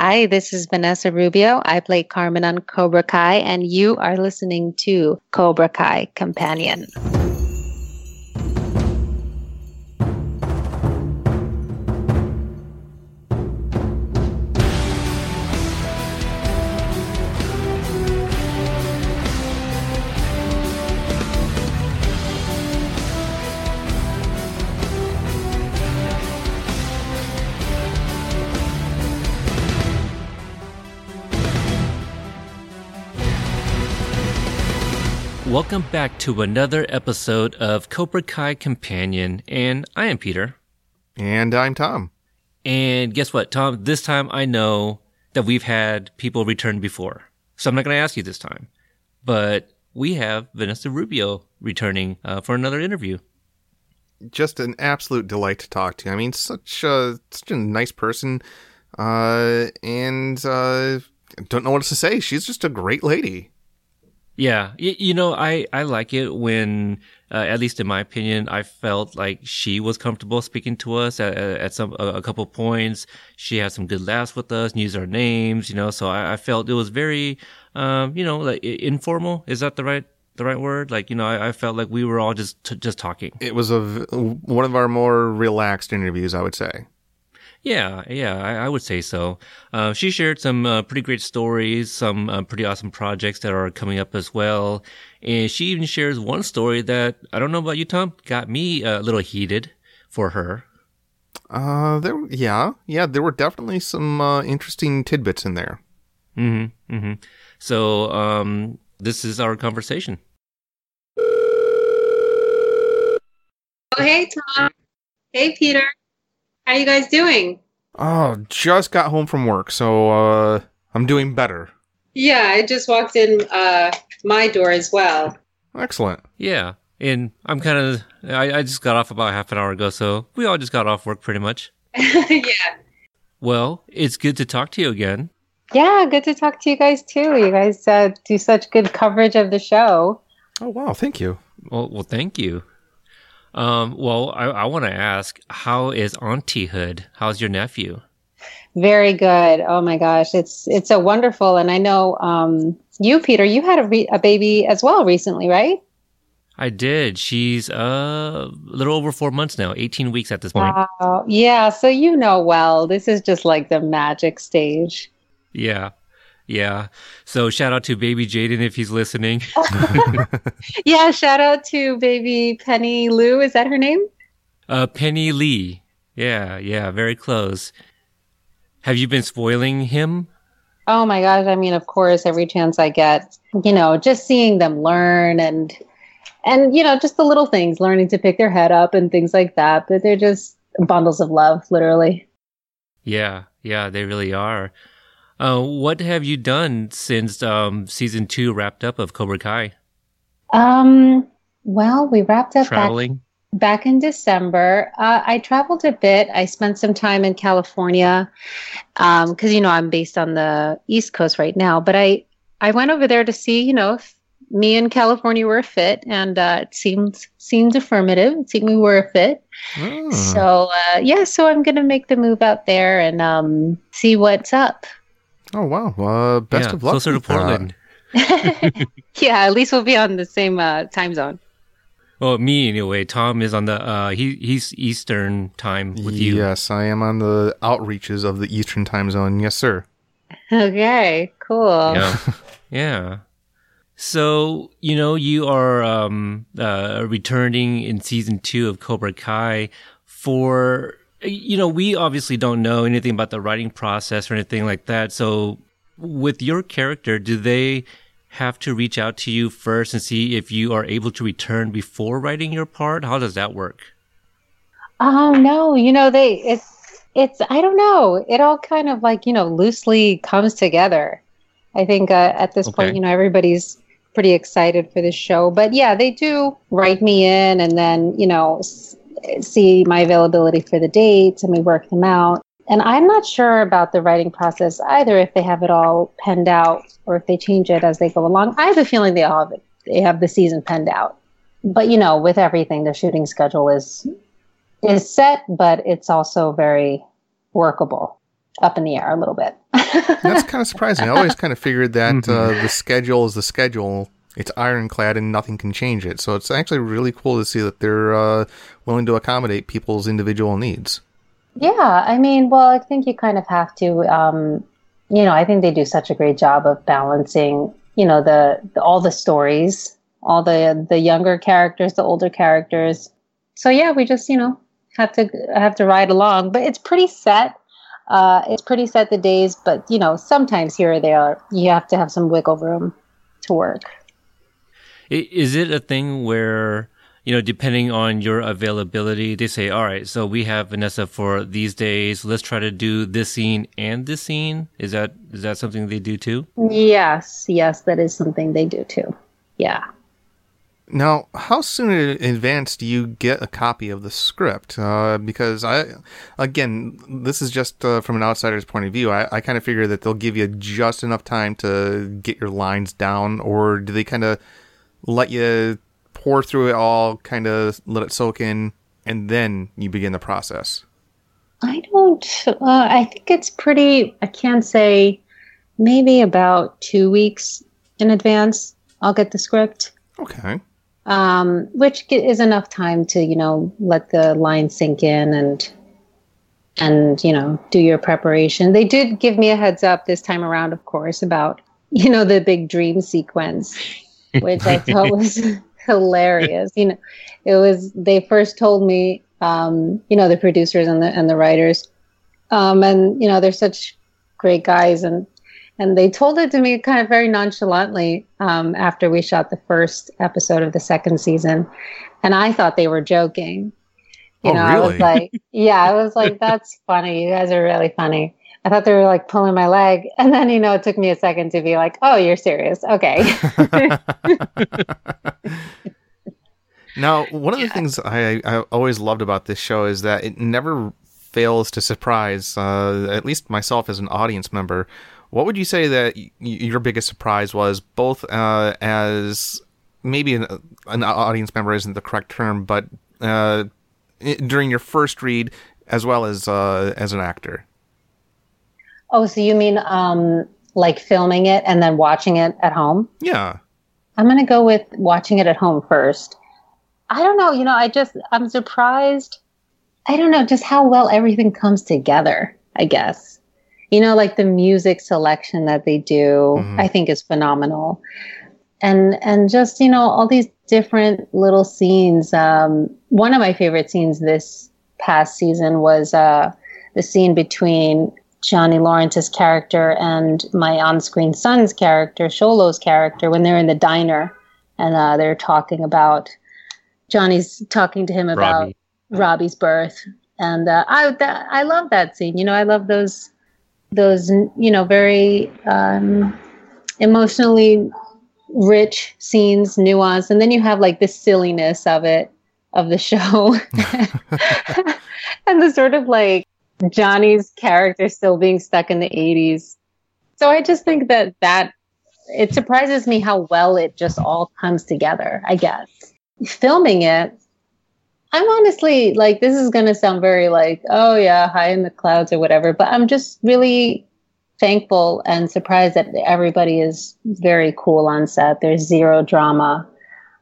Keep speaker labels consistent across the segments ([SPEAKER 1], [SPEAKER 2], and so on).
[SPEAKER 1] Hi, this is Vanessa Rubio. I play Carmen on Cobra Kai, and you are listening to Cobra Kai Companion.
[SPEAKER 2] Welcome back to another episode of Cobra Kai Companion, and I am Peter.
[SPEAKER 3] And I'm Tom.
[SPEAKER 2] And guess what, Tom? This time I know that we've had people return before. So I'm not going to ask you this time. But we have Vanessa Rubio returning uh, for another interview.
[SPEAKER 3] Just an absolute delight to talk to. I mean, such a, such a nice person. Uh, and uh, don't know what else to say. She's just a great lady.
[SPEAKER 2] Yeah, you, know, I, I like it when, uh, at least in my opinion, I felt like she was comfortable speaking to us at, at some a, a couple points. She had some good laughs with us, and used our names, you know. So I, I felt it was very, um, you know, like informal. Is that the right the right word? Like, you know, I, I felt like we were all just t- just talking.
[SPEAKER 3] It was a one of our more relaxed interviews, I would say.
[SPEAKER 2] Yeah, yeah, I, I would say so. Uh, she shared some uh, pretty great stories, some uh, pretty awesome projects that are coming up as well. And she even shares one story that I don't know about you, Tom, got me a little heated for her.
[SPEAKER 3] Uh, there, yeah, yeah, there were definitely some uh, interesting tidbits in there.
[SPEAKER 2] Mm-hmm. Mm-hmm. So, um, this is our conversation.
[SPEAKER 4] Oh, hey, Tom. Hey, Peter. How you guys doing?
[SPEAKER 3] Oh, just got home from work, so uh, I'm doing better.
[SPEAKER 4] Yeah, I just walked in uh, my door as well.
[SPEAKER 3] Excellent.
[SPEAKER 2] Yeah, and I'm kind of I, I just got off about half an hour ago, so we all just got off work pretty much.
[SPEAKER 4] yeah.
[SPEAKER 2] Well, it's good to talk to you again.
[SPEAKER 1] Yeah, good to talk to you guys too. You guys uh, do such good coverage of the show.
[SPEAKER 3] Oh wow, thank you.
[SPEAKER 2] Well, well, thank you. Um, well, I, I want to ask, how is Auntiehood? How's your nephew?
[SPEAKER 1] Very good. Oh my gosh, it's it's so wonderful. And I know um, you, Peter, you had a, re- a baby as well recently, right?
[SPEAKER 2] I did. She's uh, a little over four months now, 18 weeks at this point.
[SPEAKER 1] Wow. Yeah. So you know well, this is just like the magic stage.
[SPEAKER 2] Yeah. Yeah. So shout out to baby Jaden if he's listening.
[SPEAKER 1] yeah. Shout out to baby Penny Lou. Is that her name?
[SPEAKER 2] Uh, Penny Lee. Yeah. Yeah. Very close. Have you been spoiling him?
[SPEAKER 1] Oh my gosh. I mean, of course, every chance I get, you know, just seeing them learn and, and, you know, just the little things, learning to pick their head up and things like that. But they're just bundles of love, literally.
[SPEAKER 2] Yeah. Yeah. They really are. Uh, what have you done since um, season two wrapped up of Cobra Kai?
[SPEAKER 1] Um, well, we wrapped up
[SPEAKER 2] traveling
[SPEAKER 1] back, back in December. Uh, I traveled a bit. I spent some time in California because um, you know I'm based on the East Coast right now. But I I went over there to see you know if me and California were a fit, and uh, it seemed seemed affirmative. It seemed we were a fit.
[SPEAKER 3] Hmm.
[SPEAKER 1] So uh, yeah, so I'm gonna make the move out there and um, see what's up.
[SPEAKER 3] Oh wow! Uh, best
[SPEAKER 2] yeah,
[SPEAKER 3] of luck.
[SPEAKER 2] Closer to Portland.
[SPEAKER 1] yeah, at least we'll be on the same uh, time zone.
[SPEAKER 2] Well, me anyway. Tom is on the uh, he he's Eastern time with you.
[SPEAKER 3] Yes, I am on the outreaches of the Eastern time zone. Yes, sir.
[SPEAKER 1] Okay, cool.
[SPEAKER 2] Yeah, yeah. So you know you are um, uh, returning in season two of Cobra Kai for you know, we obviously don't know anything about the writing process or anything like that. So, with your character, do they have to reach out to you first and see if you are able to return before writing your part? How does that work?
[SPEAKER 1] Oh no, you know they it's it's I don't know. It all kind of like you know loosely comes together. I think uh, at this
[SPEAKER 2] Okay.
[SPEAKER 1] point, you know, everybody's pretty excited for this show. But yeah, they do write me in, and then you know s- see my availability for the dates, and we work them out. And I'm not sure about the writing process either, if they have it all penned out or if they change it as they go along. I have a feeling they all have it. They have the season penned out. But you know, with everything, the shooting schedule is is set, but it's also very workable. up in the air a little bit.
[SPEAKER 3] That's kind of surprising. I always kind of figured that
[SPEAKER 2] Mhm.
[SPEAKER 3] uh, the schedule is the schedule. It's ironclad and nothing can change it. So it's actually really cool to see that they're uh, willing to accommodate people's individual needs.
[SPEAKER 1] Yeah, I mean, well, I think you kind of have to. Um, you know, I think they do such a great job of balancing. You know, the, the all the stories, all the the younger characters, the older characters. So yeah, we just you know have to have to ride along, but it's pretty set. Uh, it's pretty set the days, but you know, sometimes here or there, you have to have some wiggle room to work.
[SPEAKER 2] I- Is it a thing where, you know, depending on your availability, they say, all right, so we have Vanessa for these days. Let's try to do this scene and this scene. Is that is that something they do too?
[SPEAKER 1] Yes, yes, that is something they do too. Yeah.
[SPEAKER 3] Now, how soon in advance do you get a copy of the script? Uh, because I, again, this is just uh, from an outsider's point of view. I, I kind of figure that they'll give you just enough time to get your lines down, or do they kind of let you pour through it all, kind of let it soak in, and then you begin the process?
[SPEAKER 1] I don't. Uh, I think it's pretty. I can't say. Maybe about two weeks in advance, I'll get the script,
[SPEAKER 3] Okay.
[SPEAKER 1] um, which is enough time to you know let the line sink in and and you know do your preparation. They did give me a heads up this time around, of course, about you know the big dream sequence, which I thought was hilarious. You know, it was they first told me, um, you know, the producers and the and the writers, um, and you know they're such great guys, and and they told it to me kind of very nonchalantly um, after we shot the first episode of the second season, and I thought they were joking. You
[SPEAKER 3] Oh,
[SPEAKER 1] know, I was like, yeah, I was like, that's funny. You guys are really funny. I thought they were like pulling my leg. And then, you know, it took me a second to be like, oh, you're serious. Okay.
[SPEAKER 3] Now, one of the things I, I always loved about this show is that it never fails to surprise, uh, at least myself as an audience member. What would you say that y- your biggest surprise was, both uh, as maybe an, an audience member isn't the correct term, but uh, during your first read, as well as uh, as an actor?
[SPEAKER 1] Oh, so you mean um, like filming it and then watching it at home?
[SPEAKER 3] Yeah.
[SPEAKER 1] I'm going to go with watching it at home first. I don't know. You know, I just, I'm surprised. I don't know just how well everything comes together, I guess. You know, like the music selection that they do,
[SPEAKER 3] Mhm.
[SPEAKER 1] I think is phenomenal. And, and just, you know, all these different little scenes. Um, one of my favorite scenes this past season was, uh, the scene between Johnny Lawrence's character and my on-screen son's character, Xolo's character, when they're in the diner and uh, they're talking about Johnny's talking to him about
[SPEAKER 2] Robbie.
[SPEAKER 1] Robbie's birth, and uh, I that, I love that scene. You know, I love those those you know very um, emotionally rich scenes, nuance, and then you have like the silliness of it of the show, and the sort of like Johnny's character still being stuck in the 80s. So I just think that that it surprises me how well it just all comes together, I guess. Filming it, I'm honestly like this is going to sound very like, oh yeah, high in the clouds or whatever, but I'm just really thankful and surprised that everybody is very cool on set. There's zero drama.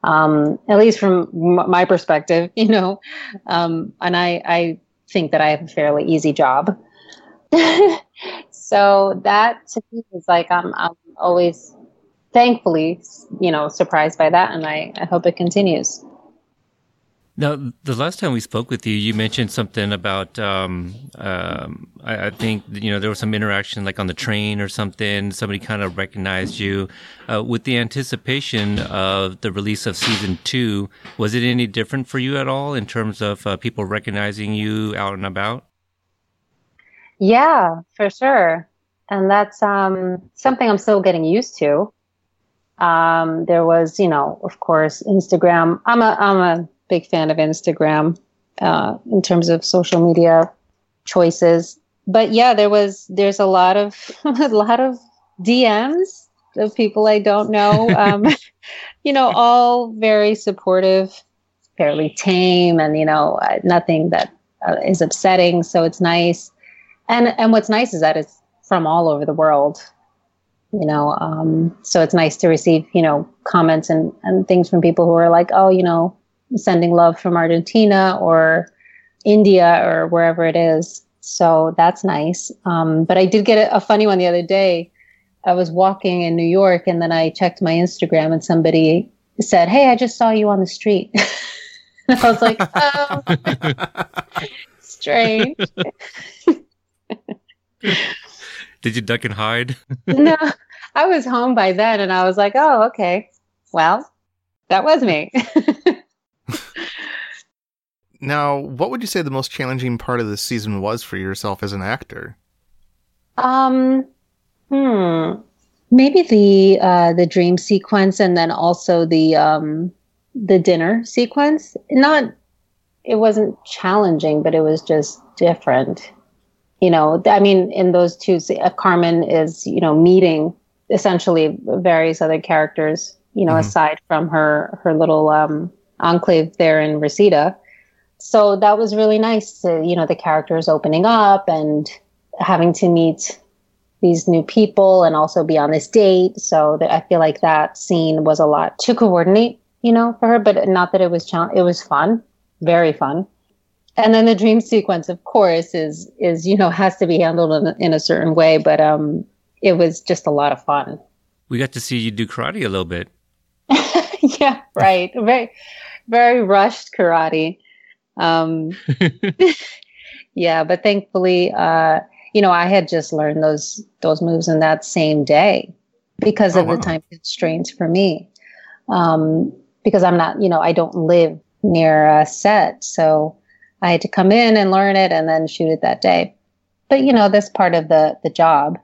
[SPEAKER 1] Um, at least from m- my perspective, you know, um, and I, I think that I have a fairly easy job. so that to me is like I'm I'm always thankfully you know surprised by that, and I I hope it continues.
[SPEAKER 2] Now, the last time we spoke with you, you mentioned something about, um, um, I, I think, you know, there was some interaction like on the train or something. Somebody kind of recognized you. Uh, with the anticipation of the release of season two, was it any different for you at all in terms of uh, people recognizing you out and about?
[SPEAKER 1] Yeah, for sure. And that's um, something I'm still getting used to. Um, there was, you know, of course, Instagram. I'm a I'm a big fan of Instagram uh, in terms of social media choices. But yeah, there was there's a lot of a lot of DMs of people I don't know. Um, you know, all very supportive, fairly tame, and you know, uh, nothing that uh, is upsetting. So it's nice. and and what's nice is that it's from all over the world you know um, so it's nice to receive you know comments and and things from people who are like oh you know sending love from argentina or india or wherever it is so that's nice um, but i did get a, a funny one the other day i was walking in new york and then i checked my instagram and somebody said hey i just saw you on the street and i was like oh strange
[SPEAKER 2] Did you duck and hide?
[SPEAKER 1] no, I was home by then and I was like, oh, okay. Well, that was me.
[SPEAKER 3] Now, what would you say the most challenging part of this season was for yourself as an actor?
[SPEAKER 1] Um, hmm. Maybe the uh, the dream sequence and then also the um, the dinner sequence. Not, it wasn't challenging, but it was just different you know, I mean, in those two, uh, Carmen is, you know, meeting essentially various other characters, you know, mm-hmm. aside from her, her little, um, enclave there in Reseda. So that was really nice to, you know, the characters opening up and having to meet these new people and also be on this date. So that I feel like that scene was a lot to coordinate, you know, for her, but not that it was, it was fun, very fun. And then the dream sequence of course is is you know has to be handled in, in a certain way but um it was just a lot of fun.
[SPEAKER 2] We got to see you do karate a little bit.
[SPEAKER 1] Yeah right. Very very rushed karate um yeah but thankfully uh you know i had just learned those those moves in that same day because oh, of wow. the time constraints for me um because i'm not you know i don't live near a set so I had to come in and learn it and then shoot it that day. But you know, that's part of the the job.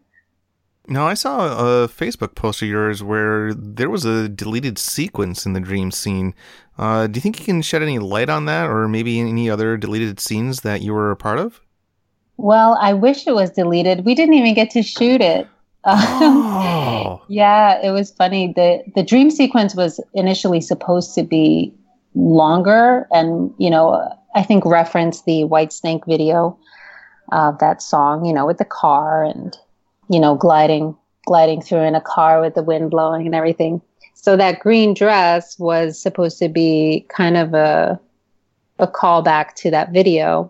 [SPEAKER 3] Now, I saw a Facebook post of yours where there was a deleted sequence in the dream scene. Uh, do you think you can shed any light on that, or maybe any other deleted scenes that you were a part of?
[SPEAKER 1] Well, I wish it was deleted. We didn't even get to shoot it. Oh. yeah, it was funny. the The dream sequence was initially supposed to be longer, and you know, I think referenced the Whitesnake video of that song, you know, with the car and, you know, gliding, gliding through in a car with the wind blowing and everything. So that green dress was supposed to be kind of a, a callback to that video.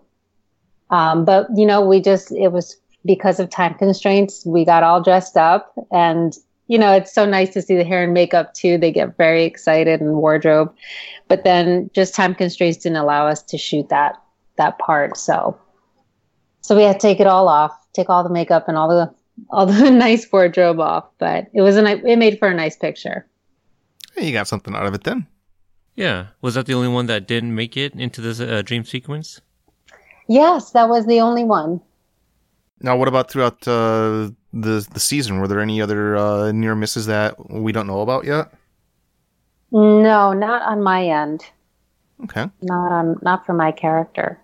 [SPEAKER 1] Um, but, you know, we just, it was because of time constraints, we got all dressed up and you know, it's so nice to see the hair and makeup too. They get very excited and wardrobe, but then just time constraints didn't allow us to shoot that that part. So, so we had to take it all off, take all the makeup and all the all the nice wardrobe off. But it was a it made for a nice picture.
[SPEAKER 3] Hey, you got something out of it then.
[SPEAKER 2] Yeah, was that the only one that didn't make it into this uh, dream sequence?
[SPEAKER 1] Yes, that was the only one.
[SPEAKER 3] Now, what about throughout uh, the the season? Were there any other uh, near misses that we don't know about yet?
[SPEAKER 1] No, not on my end.
[SPEAKER 3] Okay.
[SPEAKER 1] Not on not for my character.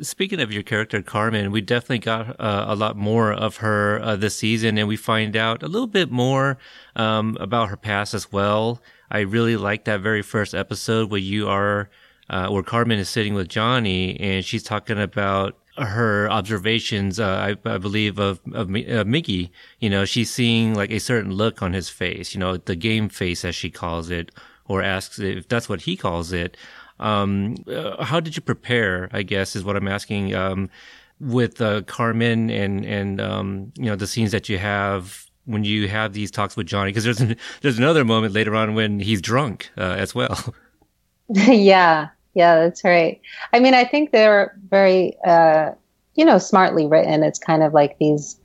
[SPEAKER 2] Speaking of your character, Carmen, we definitely got uh, a lot more of her uh, this season, and we find out a little bit more um, about her past as well. I really like that very first episode where you are, uh, where Carmen is sitting with Johnny, and she's talking about her observations, uh, I, I, believe of, of uh, Mickey, you know, she's seeing like a certain look on his face, you know, the game face as she calls it, or asks if that's what he calls it. Um, uh, how did you prepare? I guess is what I'm asking. Um, with uh, Carmen and and um, you know the scenes that you have when you have these talks with Johnny, because there's an, there's another moment later on when he's drunk uh, as well.
[SPEAKER 1] yeah, yeah, that's right. I mean, I think they're very, uh, you know, smartly written. It's kind of like these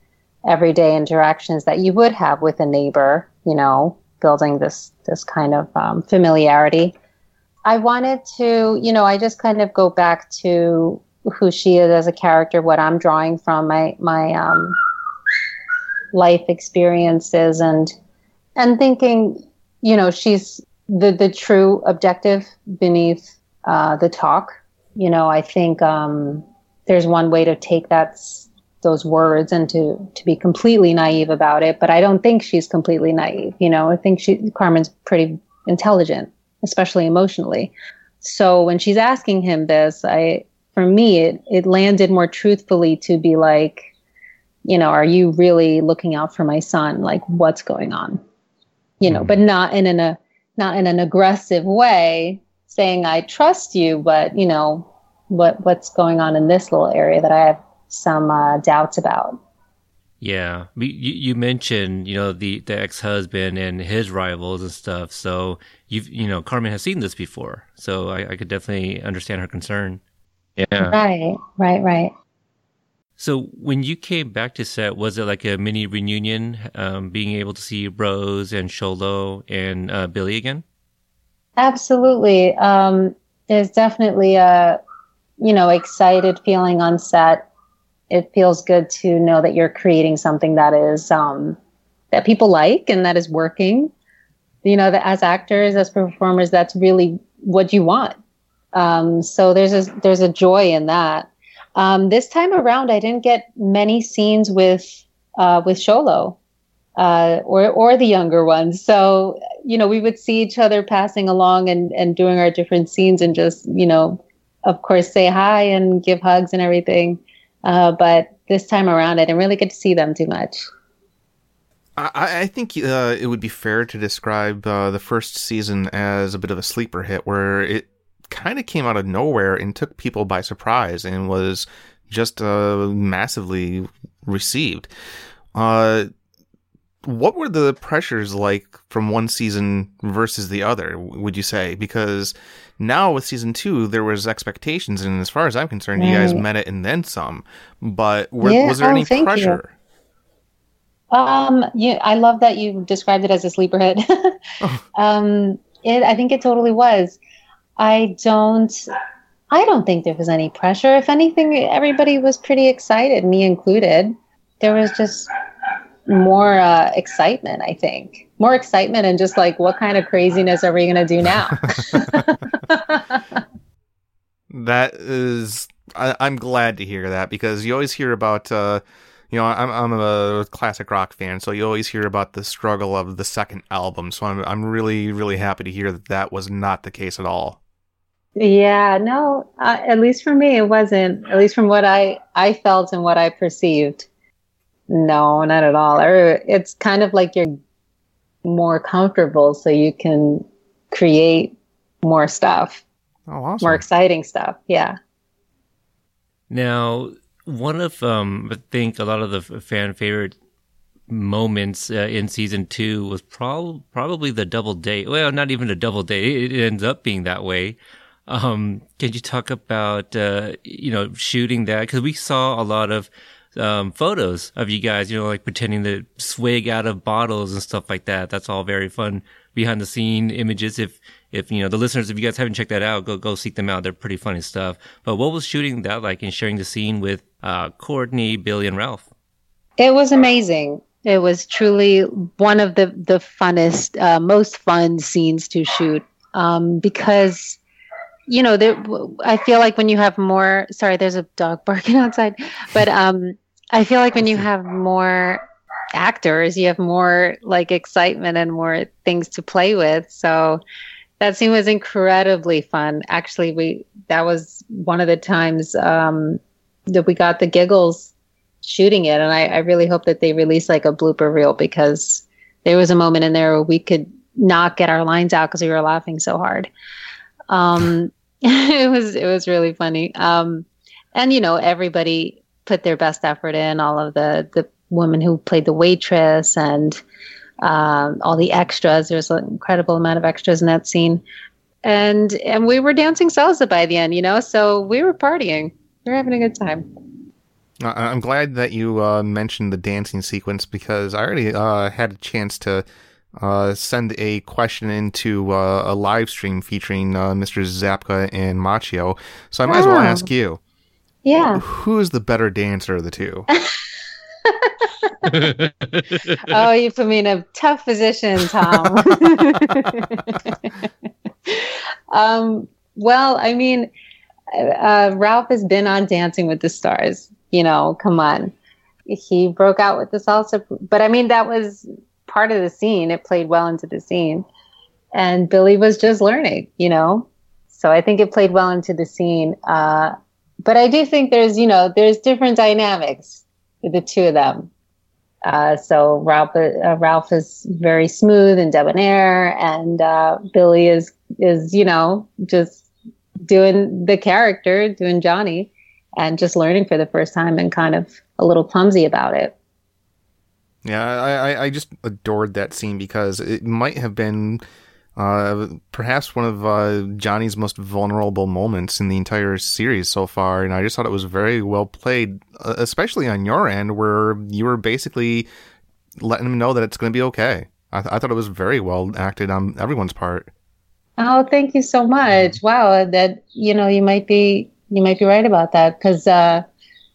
[SPEAKER 1] everyday interactions that you would have with a neighbor, you know, building this this kind of um, familiarity. I wanted to, you know, I just kind of go back to who she is as a character, what I'm drawing from my my um, life experiences, and and thinking, you know, she's the the true objective beneath uh, the talk. You know, I think um, there's one way to take that those words and to to be completely naive about it, but I don't think she's completely naive. You know, I think she Carmen's pretty intelligent, especially emotionally. So when she's asking him this, I for me, it, it landed more truthfully to be like, you know, are you really looking out for my son? Like, what's going on? You know, mm-hmm. but not in an a not in an aggressive way, saying I trust you, but you know, what what's going on in this little area that I have some uh, doubts about.
[SPEAKER 2] Yeah, you, you mentioned you know the the ex husband and his rivals and stuff. So you've you know Carmen has seen this before, so I, I could definitely understand her concern.
[SPEAKER 1] Yeah. Right. Right. Right.
[SPEAKER 2] So when you came back to set, was it like a mini reunion, um, being able to see Rose and Xolo and uh, Billy again?
[SPEAKER 1] Absolutely. Um, there's definitely a, you know, excited feeling on set. It feels good to know that you're creating something that is um, that people like and that is working. You know, that as actors, as performers, that's really what you want. Um, so there's a there's a joy in that. Um, this time around, I didn't get many scenes with uh, with Xolo uh, or or the younger ones. So you know, we would see each other passing along and and doing our different scenes, and just you know, of course, say hi and give hugs and everything. Uh, but this time around, I didn't really get to see them too much.
[SPEAKER 3] I, I think uh, it would be fair to describe uh, the first season as a bit of a sleeper hit, where it kind of came out of nowhere and took people by surprise and was just uh, massively received. Uh, what were the pressures like from one season versus the other? Would you say because now with season two there was expectations, and as far as I'm concerned, right. you guys met it and then some. But were, yeah, was there oh, any pressure?
[SPEAKER 1] You. Um, yeah, I love that you described it as a sleeper hit. oh. Um, it, I think it totally was. I don't I don't think there was any pressure. If anything, everybody was pretty excited, me included. There was just more uh, excitement, I think. More excitement and just like, what kind of craziness are we going to do now?
[SPEAKER 3] that is, I, am glad to hear that because you always hear about, uh, you know, I'm I'm a classic rock fan, so you always hear about the struggle of the second album. So I'm I'm really really happy to hear that that was not the case at all.
[SPEAKER 1] Yeah, no, uh, at least for me, it wasn't. At least from what I I felt and what I perceived. No, not at all. It's kind of like you're more comfortable, so you can create more stuff.
[SPEAKER 3] Oh, awesome!
[SPEAKER 1] More exciting stuff. Yeah.
[SPEAKER 2] Now, one of um, I think a lot of the fan favorite moments uh, in season two was prob- probably the double date. Well, not even a double date. It ends up being that way. Um, can you talk about, uh, you know, shooting that? Cause we saw a lot of, um, photos of you guys, you know, like pretending to swig out of bottles and stuff like that. That's all very fun behind the scene images. If, if, you know, the listeners, if you guys haven't checked that out, go, go seek them out. They're pretty funny stuff. But what was shooting that like and sharing the scene with, uh, Courtney, Billy and Ralph?
[SPEAKER 1] It was amazing. It was truly one of the, the funnest, uh, most fun scenes to shoot. Um, because you know, there, I feel like when you have more, sorry, there's a dog barking outside, but um, I feel like when you have more actors, you have more like excitement and more things to play with. So that scene was incredibly fun. Actually, we that was one of the times um, that we got the giggles shooting it, and I, I really hope that they release like a blooper reel because there was a moment in there where we could not get our lines out because we were laughing so hard. Um, it was it was really funny. Um, and you know, everybody put their best effort in. All of the the women who played the waitress and um, all the extras. There's an incredible amount of extras in that scene, and and we were dancing salsa by the end. You know, so we were partying. We were having a good time.
[SPEAKER 3] I'm glad that you uh, mentioned the dancing sequence because I already uh, had a chance to uh, send a question into uh, a live stream featuring uh, Mr. Zabka and Macchio. So I might oh. as well oh. ask you.
[SPEAKER 1] Yeah.
[SPEAKER 3] Who is the better dancer of the two?
[SPEAKER 1] oh, you put me in a tough position, Tom. um, well, I mean, uh, Ralph has been on Dancing with the Stars. You know, come on. He broke out with the salsa, but I mean, that was part of the scene. It played well into the scene. And Billy was just learning, you know? So I think it played well into the scene. Uh, but I do think there's, you know, there's different dynamics with the two of them. Uh, so Ralph, uh, Ralph is very smooth and debonair, and uh, Billy is is you know just doing the character, doing Johnny, and just learning for the first time and kind of a little clumsy about it.
[SPEAKER 3] Yeah, I, I just adored that scene because it might have been uh, perhaps one of uh, Johnny's most vulnerable moments in the entire series so far, and I just thought it was very well played, uh, especially on your end, where you were basically letting him know that it's going to be okay. I, th- I thought it was very well acted on everyone's part.
[SPEAKER 1] Oh, thank you so much! Wow, that you know you might be you might be right about that because uh,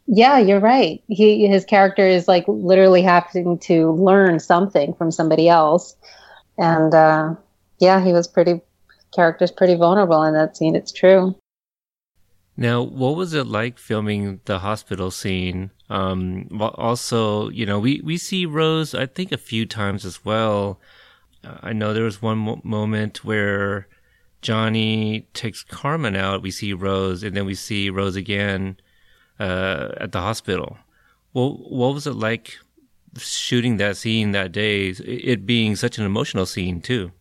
[SPEAKER 1] yeah, you're right. He his character is like literally having to learn something from somebody else, and uh, yeah, he was pretty character's pretty vulnerable in that scene. It's true.
[SPEAKER 2] Now, what was it like filming the hospital scene? Um, also, you know, we, we see Rose, I think, a few times as well. Uh, I know there was one mo- moment where Johnny takes Carmen out. We see Rose, and then we see Rose again uh, at the hospital. Well, what was it like shooting that scene that day? It being such an emotional scene, too.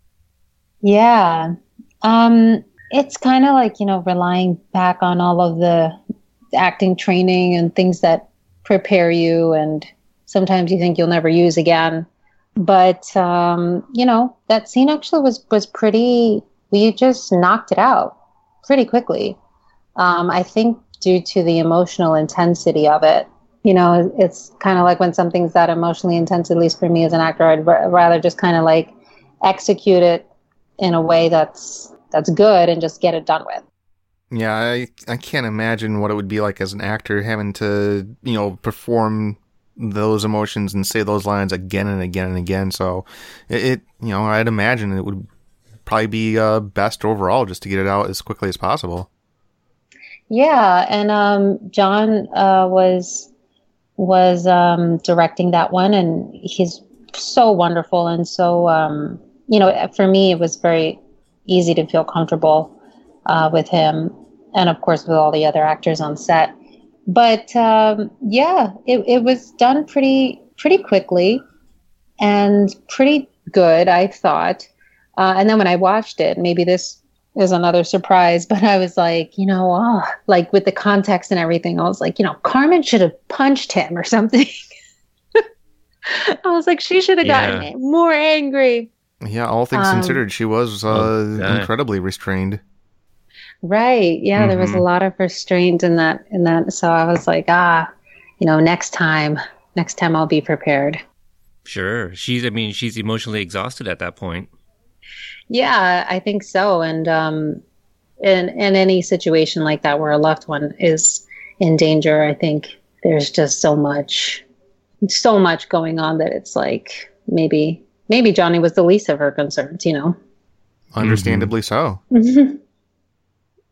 [SPEAKER 1] Yeah. Um, it's kind of like, you know, relying back on all of the acting training and things that prepare you and sometimes you think you'll never use again. But um, you know, that scene actually was was pretty we just knocked it out pretty quickly. Um, I think due to the emotional intensity of it. You know, it's kind of like when something's that emotionally intense, at least for me as an actor, I'd r- rather just kind of like execute it in a way that's that's good and just get it done with.
[SPEAKER 3] Yeah, I I can't imagine what it would be like as an actor having to, you know, perform those emotions and say those lines again and again and again. So it, it you know, I'd imagine it would probably be uh, best overall just to get it out as quickly as possible.
[SPEAKER 1] Yeah, and um, John uh, was was um, directing that one, and he's so wonderful and so um, you know, for me, it was very easy to feel comfortable uh, with him, and of course with all the other actors on set. But um, yeah, it, it was done pretty pretty quickly and pretty good, I thought. Uh, and then when I watched it, maybe this is another surprise, but I was like, you know, oh, like with the context and everything, I was like, you know, Carmen should have punched him or something. I was like, she should have yeah. gotten more angry.
[SPEAKER 3] Yeah, all things um, considered, she was uh, oh, incredibly restrained.
[SPEAKER 1] Right. Yeah, mm-hmm. there was a mm-hmm. lot of restraint in that. In that, so I was like, ah, you know, next time, next time I'll be prepared.
[SPEAKER 2] Sure. She's. I mean, she's emotionally exhausted at that point.
[SPEAKER 1] Yeah, I think so. And um, in in any situation like that where a loved one is in danger, I think there's just so much, so much going on that it's like maybe maybe Johnny was the least of her concerns, you know.
[SPEAKER 3] Understandably mm-hmm. so.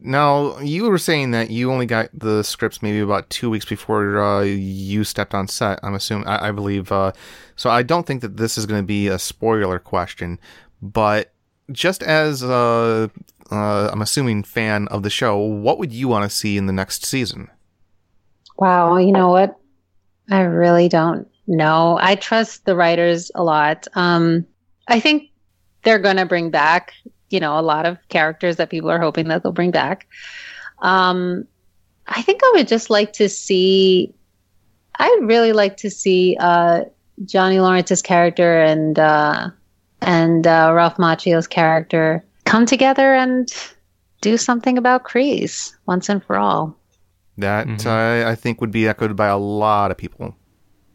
[SPEAKER 3] now, you were saying that you only got the scripts maybe about two weeks before uh, you stepped on set. I'm assuming, I, I believe. Uh, so I don't think that this is going to be a spoiler question, but just as uh, uh, I'm assuming fan of the show, what would you want to see in the next season?
[SPEAKER 1] Wow, you know what? I really don't no, I trust the writers a lot. Um, I think they're going to bring back, you know, a lot of characters that people are hoping that they'll bring back. Um, I think I would just like to see. I'd really like to see uh, Johnny Lawrence's character and uh, and uh, Ralph Macchio's character come together and do something about Kreese once and for all.
[SPEAKER 3] That mm-hmm. I think would be echoed by a lot of people.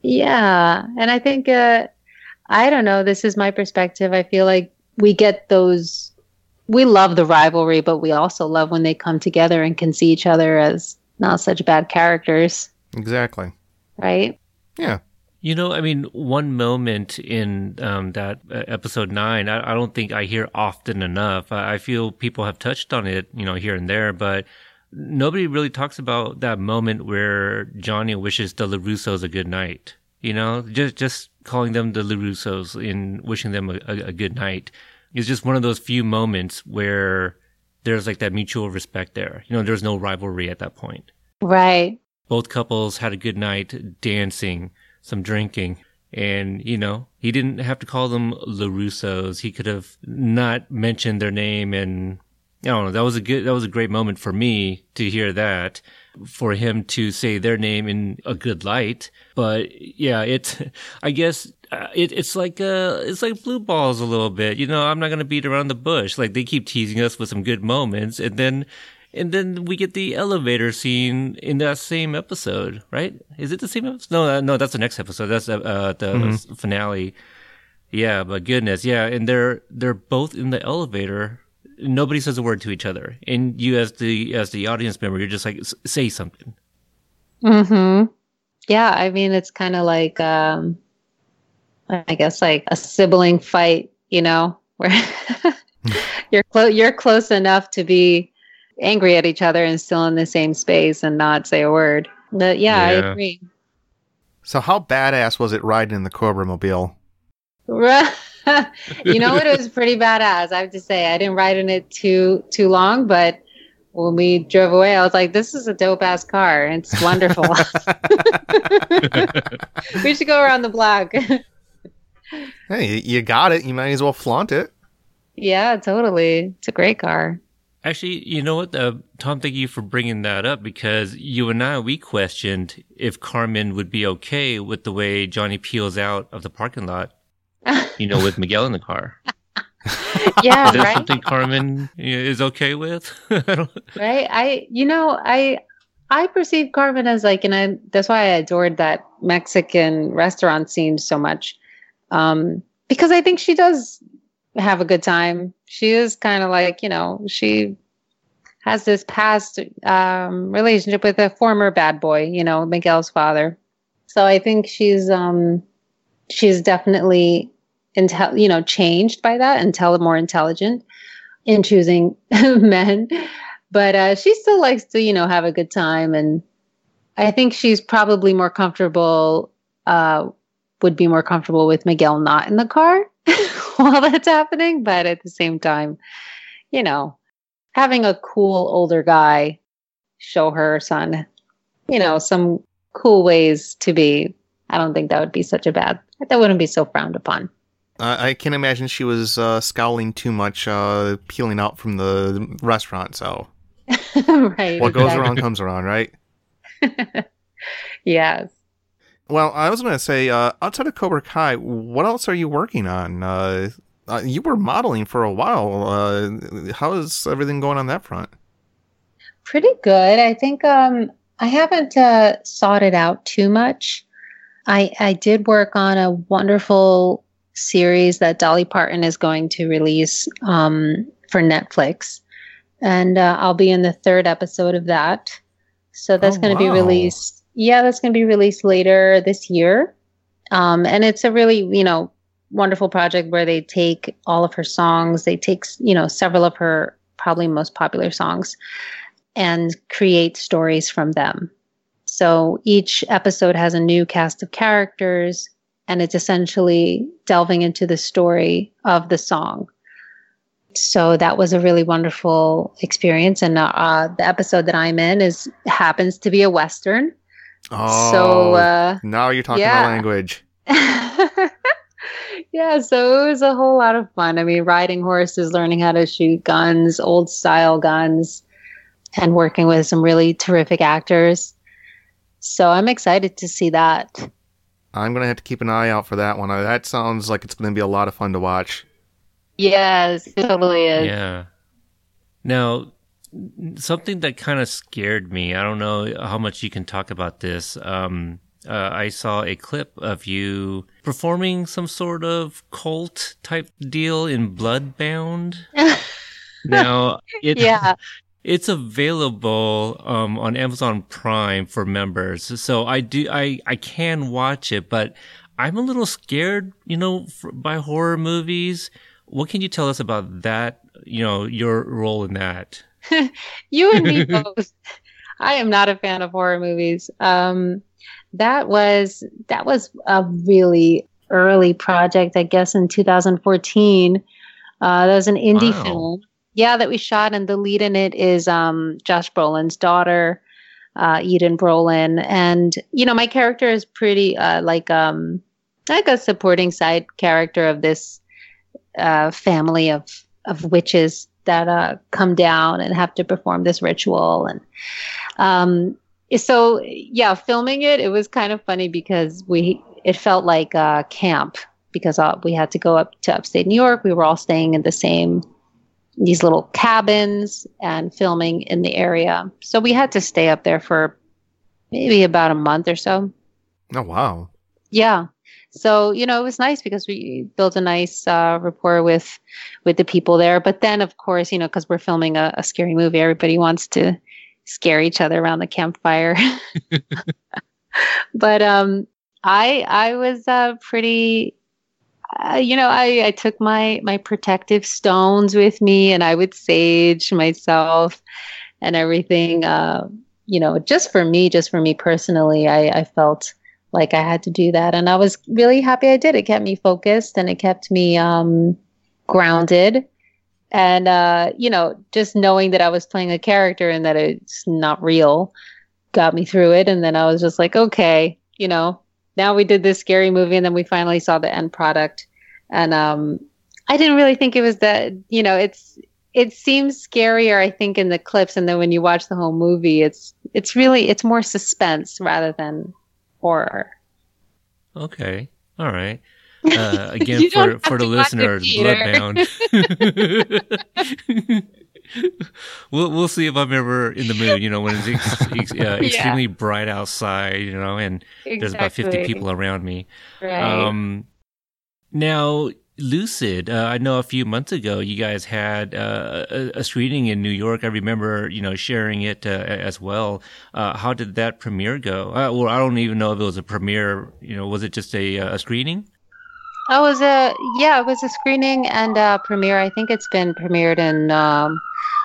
[SPEAKER 1] Yeah. And I think, uh, I don't know, this is my perspective. I feel like we get those, we love the rivalry, but we also love when they come together and can see each other as not such bad characters.
[SPEAKER 3] Exactly.
[SPEAKER 1] Right?
[SPEAKER 3] Yeah.
[SPEAKER 2] You know, I mean, one moment in um, that uh, episode nine, I, I, don't think I hear often enough. I, I, feel people have touched on it, you know, here and there, but nobody really talks about that moment where Johnny wishes the LaRussos a good night. You know, just just calling them the LaRussos and wishing them a, a, a good night is just one of those few moments where there's like that mutual respect there. You know, there's no rivalry at that point.
[SPEAKER 1] Right.
[SPEAKER 2] Both couples had a good night dancing, some drinking. And, you know, he didn't have to call them LaRussos. He could have not mentioned their name and I don't know. That was a good, that was a great moment for me to hear that, for him to say their name in a good light. But yeah, it's, I guess, uh, it, it's like, uh, it's like blue balls a little bit. You know, I'm not going to beat around the bush. Like they keep teasing us with some good moments and then, and then we get the elevator scene in that same episode, right? Is it the same episode? No, uh, no, that's the next episode. That's uh the mm-hmm. finale. Yeah, but goodness, yeah, and they're they're both in the elevator nobody says a word to each other, and you as the as the audience member, you're just like say something.
[SPEAKER 1] Hmm. Yeah, I mean, it's kind of like, um, I guess, like a sibling fight. You know, where you're close, you're close enough to be angry at each other and still in the same space and not say a word. But yeah, yeah. I agree.
[SPEAKER 3] So, how badass was it riding in the Cobra Mobile?
[SPEAKER 1] you know what? It was pretty badass. I have to say, I didn't ride in it too too long, but when we drove away, I was like, "This is a dope ass car. It's wonderful. we should go around the block."
[SPEAKER 3] hey, you got it. You might as well flaunt it.
[SPEAKER 1] Yeah, totally. It's a great car.
[SPEAKER 2] Actually, you know what, uh, Tom? Thank you for bringing that up because you and I we questioned if Carmen would be okay with the way Johnny peels out of the parking lot you know, with Miguel in the car.
[SPEAKER 1] yeah,
[SPEAKER 2] is that
[SPEAKER 1] right?
[SPEAKER 2] something Carmen is okay with?
[SPEAKER 1] right. I, you know, I, I perceive Carmen as like, and I, that's why I adored that Mexican restaurant scene so much, um, because I think she does have a good time. She is kind of like, you know, she has this past um, relationship with a former bad boy, you know, Miguel's father. So I think she's um, she's definitely intel, you know, changed by that and tell more intelligent in choosing men. But uh, she still likes to, you know, have a good time. And I think she's probably more comfortable, uh, would be more comfortable with Miguel not in the car while that's happening. But at the same time, you know, having a cool older guy show her son, you know, some cool ways to be I don't think that would be such a bad, that wouldn't be so frowned upon.
[SPEAKER 3] Uh, I can imagine she was uh, scowling too much, uh, peeling out from the restaurant. So,
[SPEAKER 1] right,
[SPEAKER 3] what goes around comes around, right?
[SPEAKER 1] yes.
[SPEAKER 3] Well, I was going to say, uh, outside of Cobra Kai, what else are you working on? Uh, uh, you were modeling for a while. how is everything going on that front?
[SPEAKER 1] Pretty good. I think um, I haven't sought it out too much. I, I did work on a wonderful series that Dolly Parton is going to release um, for Netflix. And uh, I'll be in the third episode of that. So that's oh, going to wow. be released. Yeah, that's going to be released later this year. Um, and it's a really, you know, wonderful project where they take all of her songs, they take, you know, several of her probably most popular songs and create stories from them. So each episode has a new cast of characters, and it's essentially delving into the story of the song. So that was a really wonderful experience. And uh, the episode that I'm in is happens to be a western.
[SPEAKER 3] Oh, so uh, now you're talking yeah. my language.
[SPEAKER 1] yeah, so it was a whole lot of fun. I mean, riding horses, learning how to shoot guns, old style guns, and working with some really terrific actors. So I'm excited to see that.
[SPEAKER 3] I'm going to have to keep an eye out for that one. That sounds like it's going to be a lot of fun to watch.
[SPEAKER 1] Yes, it totally is.
[SPEAKER 2] Yeah. Now, something that kind of scared me, I don't know how much you can talk about this. Um, uh, I saw a clip of you performing some sort of cult type deal in Bloodbound. now, it,
[SPEAKER 1] yeah.
[SPEAKER 2] It's available um, on Amazon Prime for members, so I do I I can watch it, but I'm a little scared, you know, for, by horror movies. What can you tell us about that? You know, your role in that.
[SPEAKER 1] you and me both. I am not a fan of horror movies. Um, that was that was a really early project, I guess, in 2014. Uh, that was an indie wow. film yeah, that we shot, and the lead in it is um, Josh Brolin's daughter. uh, Eden Brolin, and you know my character is pretty uh, like um like a supporting side character of this uh, family of of witches that uh, come down and have to perform this ritual and um so yeah filming it it was kind of funny because we it felt like uh, camp because uh, we had to go up to upstate New York. We were all staying in the same these little cabins and filming in the area. So we had to stay up there for maybe about a month or so.
[SPEAKER 3] Oh wow.
[SPEAKER 1] Yeah. So, you know, it was nice because we built a nice uh, rapport with with the people there. But then of course, you know, because we're filming a, a scary movie, everybody wants to scare each other around the campfire. but um I I was uh, pretty uh, you know, I, I took my my protective stones with me, and I would sage myself and everything. Uh, you know, just for me, just for me personally, I, I felt like I had to do that, and I was really happy I did. It kept me focused, and it kept me um, grounded, and uh, you know, just knowing that I was playing a character and that it's not real got me through it. And then I was just like, okay, you know, now we did this scary movie and then we finally saw the end product and um i didn't really think it was that you know it's it seems scarier i think in the clips and then when you watch the whole movie it's it's really it's more suspense rather than horror
[SPEAKER 2] okay all right uh, again for for the listeners bloodbound we'll we'll see if I'm ever in the mood. You know, when it's ex- ex- uh, extremely bright outside. You know, and exactly. there's about fifty people around me.
[SPEAKER 1] Right.
[SPEAKER 2] Um, now, Lucid, uh, I know a few months ago you guys had uh, a, a, screening in New York. I remember, you know, sharing it uh, as well. Uh, how did that premiere go? Uh, well, I don't even know if it was a premiere. You know, was it just a, a screening?
[SPEAKER 1] Oh, it was a yeah, it was a screening and a premiere. I think it's been premiered in um,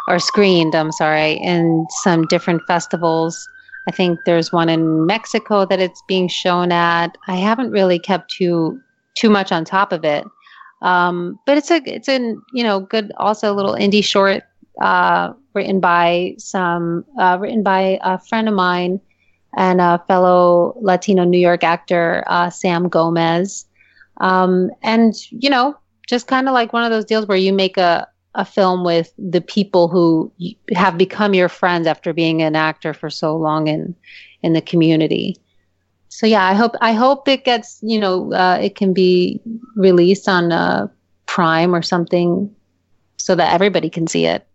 [SPEAKER 1] or screened, I'm sorry, in some different festivals. I think there's one in Mexico that it's being shown at. I haven't really kept too too much on top of it. Um, but it's a it's a you know good also a little indie short uh, written by some uh, written by a friend of mine and a fellow Latino New York actor uh, Sam Gomez. Um, and you know just kind of like one of those deals where you make a a film with the people who have become your friends after being an actor for so long in in the community. So yeah, I hope I hope it gets you know uh, it can be released on uh, Prime or something so that everybody can see it.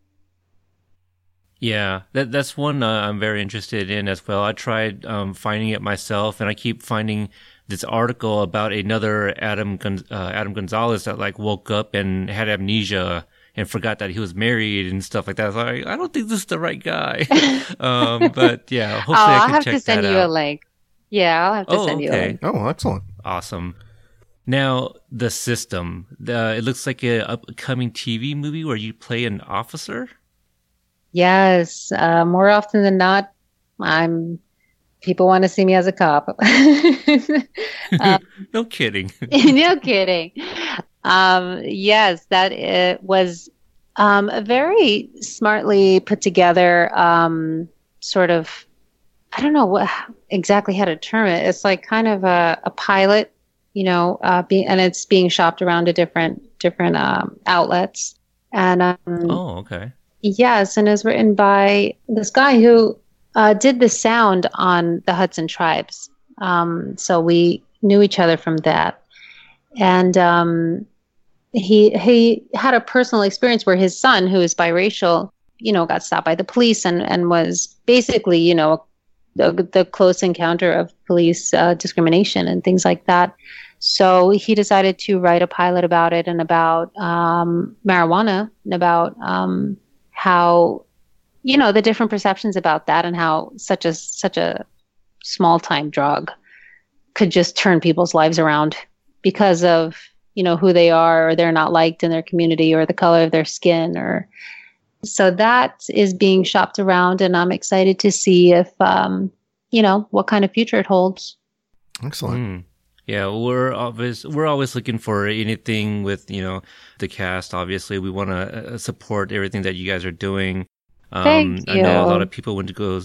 [SPEAKER 2] Yeah, that that's one uh, I'm very interested in as well. I tried um, finding it myself, and I keep finding this article about another Adam Gon- uh, Adam Gonzalez that like woke up and had amnesia and forgot that he was married and stuff like that. I was like, I don't think this is the right guy. um, but yeah, hopefully oh, I can
[SPEAKER 1] I'll have
[SPEAKER 2] check
[SPEAKER 1] to send you
[SPEAKER 2] out.
[SPEAKER 1] a link. Yeah, I'll have to
[SPEAKER 2] oh,
[SPEAKER 1] send you a link.
[SPEAKER 3] Oh, excellent.
[SPEAKER 2] Awesome. Now, the system. The, it looks like an upcoming TV movie where you play an officer.
[SPEAKER 1] Yes, uh, more often than not, I'm. People want to see me as a cop.
[SPEAKER 2] um, no kidding.
[SPEAKER 1] no kidding. Um, yes, that it was um, a very smartly put together um, sort of. I don't know what exactly how to term it. It's like kind of a, a pilot, you know, uh, be, and it's being shopped around to different different um, outlets. And um,
[SPEAKER 2] oh, okay.
[SPEAKER 1] Yes, and it's written by this guy who uh, did the sound on the Hudson Tribes. Um, so we knew each other from that, and um, he he had a personal experience where his son, who is biracial, you know, got stopped by the police and and was basically, you know, the, the close encounter of police uh, discrimination and things like that. So he decided to write a pilot about it and about um, marijuana and about um, how, you know, the different perceptions about that and how such a such a small time drug could just turn people's lives around because of you know who they are or they're not liked in their community or the color of their skin or so that is being shopped around and i'm excited to see if um, you know what kind of future it holds
[SPEAKER 3] excellent mm.
[SPEAKER 2] Yeah, we're always we're always looking for anything with you know the cast. Obviously, we want to uh, support everything that you guys are doing. Um,
[SPEAKER 1] Thank
[SPEAKER 2] I know a lot of people went to go.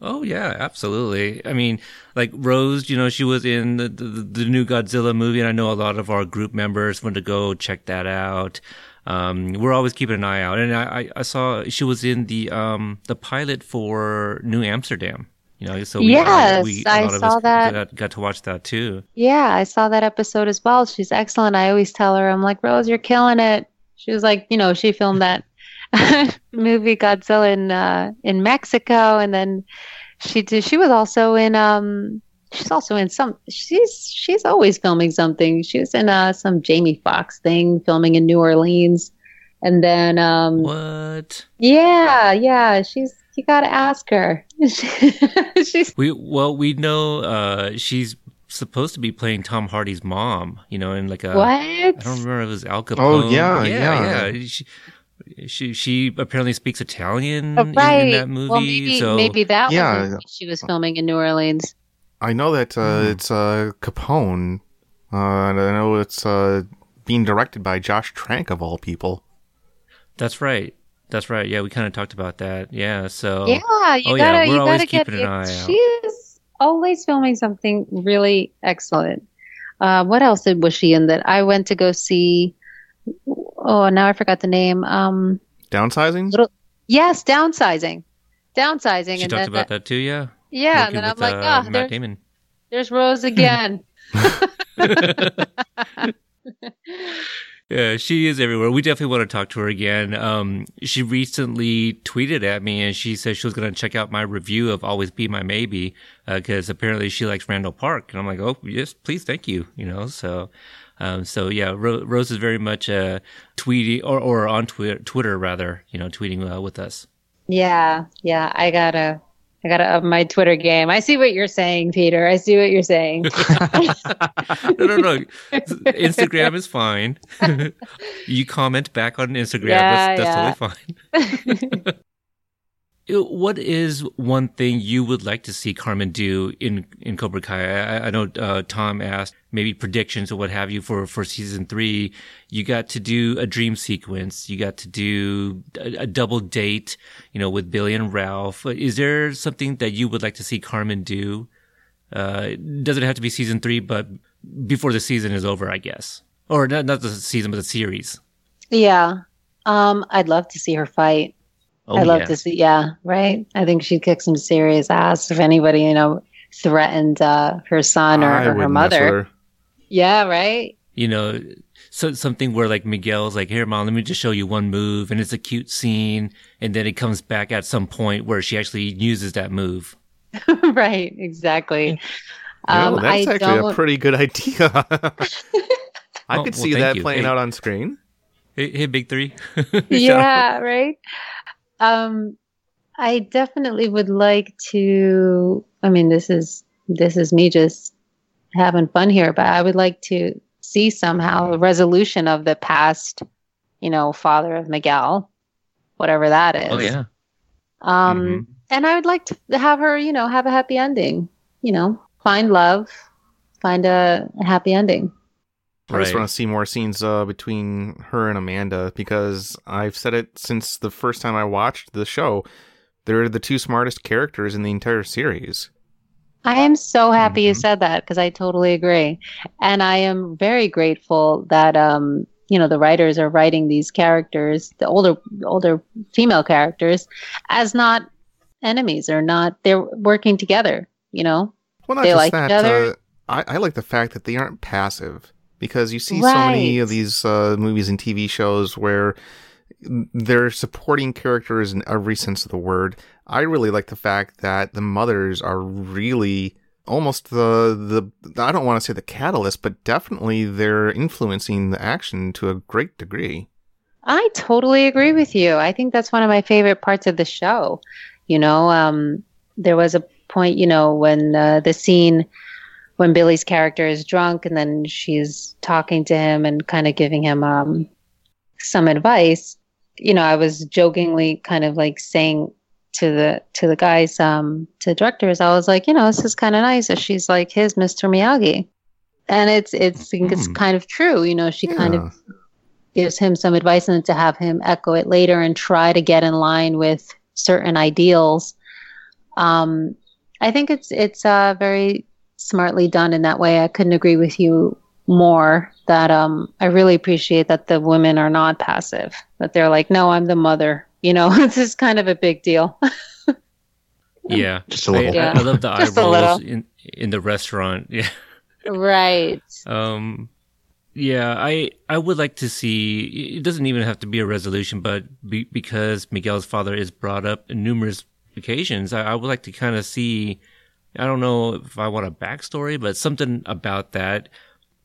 [SPEAKER 2] Oh yeah, absolutely. I mean, like Rose, you know, she was in the, the the new Godzilla movie, and I know a lot of our group members went to go check that out. Um, we're always keeping an eye out, and I, I, I saw she was in the um the pilot for New Amsterdam. You know, so we,
[SPEAKER 1] Yes,
[SPEAKER 2] we,
[SPEAKER 1] I saw that.
[SPEAKER 2] Got, got to watch that too.
[SPEAKER 1] Yeah, I saw that episode as well. She's excellent. I always tell her, I'm like, Rose, you're killing it. She was like, you know, she filmed that movie Godzilla in uh, in Mexico, and then she did. She was also in. Um, she's also in some. She's she's always filming something. She was in uh, some Jamie Foxx thing, filming in New Orleans, and then um,
[SPEAKER 2] What?
[SPEAKER 1] yeah, yeah, she's. You gotta ask her. she's
[SPEAKER 2] We well, we know uh, she's supposed to be playing Tom Hardy's mom. You know, in like a
[SPEAKER 1] what?
[SPEAKER 2] I don't remember if it was Al Capone.
[SPEAKER 3] Oh, yeah,
[SPEAKER 2] yeah,
[SPEAKER 3] yeah.
[SPEAKER 2] She, she she apparently speaks Italian
[SPEAKER 1] Oh,
[SPEAKER 2] in,
[SPEAKER 1] right.
[SPEAKER 2] in that movie.
[SPEAKER 1] Well, maybe,
[SPEAKER 2] so
[SPEAKER 1] maybe that
[SPEAKER 3] Yeah.
[SPEAKER 1] was she was filming in New Orleans.
[SPEAKER 3] I know that uh,
[SPEAKER 2] Hmm.
[SPEAKER 3] it's uh, Capone, uh, and I know it's uh, being directed by Josh Trank of all people.
[SPEAKER 2] that's right. That's right. Yeah, we kind of talked about that. Yeah. So
[SPEAKER 1] Yeah, you
[SPEAKER 2] Oh,
[SPEAKER 1] gotta,
[SPEAKER 2] we're
[SPEAKER 1] you
[SPEAKER 2] always
[SPEAKER 1] gotta get.
[SPEAKER 2] keeping an eye out.
[SPEAKER 1] She is always filming something really excellent. Uh, what else did, was she in that I went to go see? Oh, now I forgot the name. Um,
[SPEAKER 3] Downsizing?
[SPEAKER 1] Little- yes, downsizing, downsizing,
[SPEAKER 2] she
[SPEAKER 1] and
[SPEAKER 2] talked
[SPEAKER 1] then
[SPEAKER 2] about that too. Yeah.
[SPEAKER 1] Yeah, and
[SPEAKER 2] Working
[SPEAKER 1] then I'm like,
[SPEAKER 2] uh,
[SPEAKER 1] ah,
[SPEAKER 2] Matt
[SPEAKER 1] there's,
[SPEAKER 2] Damon.
[SPEAKER 1] there's Rose again.
[SPEAKER 2] Yeah, she is everywhere. We definitely want to talk to her again. Um, she recently tweeted at me and she said she was going to check out my review of Always Be My Maybe, because apparently she likes Randall Park. And I'm like, oh, yes, please, thank you. You know, so, um, so yeah, Ro- Rose is very much, uh, tweeting or, or on Twitter, Twitter rather, you know, tweeting uh, with us.
[SPEAKER 1] yeah, yeah, I gotta, I gotta up my Twitter game. I see what you're saying, Peter. I see what you're saying.
[SPEAKER 2] no, no, no. Instagram is fine. you comment back on Instagram.
[SPEAKER 1] Yeah,
[SPEAKER 2] that's that's totally fine. what is one thing you would like to see Carmen do in, in Cobra Kai? I, I know uh, Tom asked maybe predictions or what have you for, for season three. You got to do a dream sequence. You got to do a, a double date, you know, with Billy and Ralph. Is there something that you would like to see Carmen do? Uh, it doesn't have to be season three, but before the season is over, I guess. Or not, not the season, but the series.
[SPEAKER 1] yeah, um, I'd love to see her fight.
[SPEAKER 2] Oh,
[SPEAKER 1] I'd love
[SPEAKER 2] yeah.
[SPEAKER 1] to see, yeah, right. I think she'd kick some serious ass if anybody, you know, threatened uh, her son or, or her
[SPEAKER 3] wouldn't mess with
[SPEAKER 1] mother.
[SPEAKER 3] her.
[SPEAKER 1] Yeah, right.
[SPEAKER 2] you know, so something where like Miguel's like, here, mom, let me just show you one move, and it's a cute scene, and then it comes back at some point where she actually uses that move.
[SPEAKER 1] right, exactly.
[SPEAKER 3] You know,
[SPEAKER 1] Um,
[SPEAKER 3] that's
[SPEAKER 1] I
[SPEAKER 3] actually
[SPEAKER 1] don't.
[SPEAKER 3] a pretty good idea. I
[SPEAKER 2] Oh,
[SPEAKER 3] could see
[SPEAKER 2] thank
[SPEAKER 3] that
[SPEAKER 2] you.
[SPEAKER 3] playing
[SPEAKER 2] Hey.
[SPEAKER 3] out on screen.
[SPEAKER 2] Hey, hey big three.
[SPEAKER 1] Yeah, right. Um, I definitely would like to. I mean, this is this is me just having fun here, but I would like to see somehow a resolution of the past. You know, father of Miguel, whatever that is.
[SPEAKER 2] Oh yeah.
[SPEAKER 1] Um,
[SPEAKER 3] Mhm.
[SPEAKER 1] and I would like to have her, you know, have a happy ending. You know, find love, find a, a happy ending.
[SPEAKER 3] I just want to see more scenes uh, between her and Amanda because I've said it since the first time I watched the show. They're the two smartest characters in the entire series.
[SPEAKER 1] I am so happy you
[SPEAKER 3] Mhm.
[SPEAKER 1] said that because I totally agree. And I am very grateful that um, you know, the writers are writing these characters, the older older female characters, as not enemies or not they're working together, you know?
[SPEAKER 3] Well, not
[SPEAKER 1] They
[SPEAKER 3] just
[SPEAKER 1] like
[SPEAKER 3] that.
[SPEAKER 1] each other.
[SPEAKER 3] Uh, I, I like the fact that they aren't passive because you see so many of these uh, movies and TV shows where they're supporting characters in every sense of the word. I really like the fact that the mothers are really almost the the I don't want to say the catalyst, but definitely they're influencing the action to a great degree.
[SPEAKER 1] I totally agree with you. I think that's one of my favorite parts of the show. You know, um, there was a point, you know, when uh, the scene when Billy's character is drunk and then she's talking to him and kind of giving him um, some advice. You know, I was jokingly kind of like saying to the to the guys, um, to directors, I was like, you know, this is kind of nice that she's like his Mr. Miyagi, and it's it's
[SPEAKER 3] Hmm.
[SPEAKER 1] kind of true. You know, she kind of gives him some advice and to have him echo it later and try to get in line with certain ideals. Um, I think it's it's uh, very smartly done in that way. I couldn't agree with you more. That um, I really appreciate that the women are not passive. That they're like, no, I'm the mother. You know, this is kind of a big deal.
[SPEAKER 2] yeah,
[SPEAKER 3] just a little.
[SPEAKER 2] I,
[SPEAKER 1] Yeah.
[SPEAKER 2] I love the eye
[SPEAKER 1] Just a
[SPEAKER 2] rolls in in the restaurant. Yeah.
[SPEAKER 1] right.
[SPEAKER 2] Um, yeah, I I would like to see. It doesn't even have to be a resolution, but be, because Miguel's father is brought up in numerous occasions, I, I would like to kind of see. I don't know if I want a backstory, but something about that.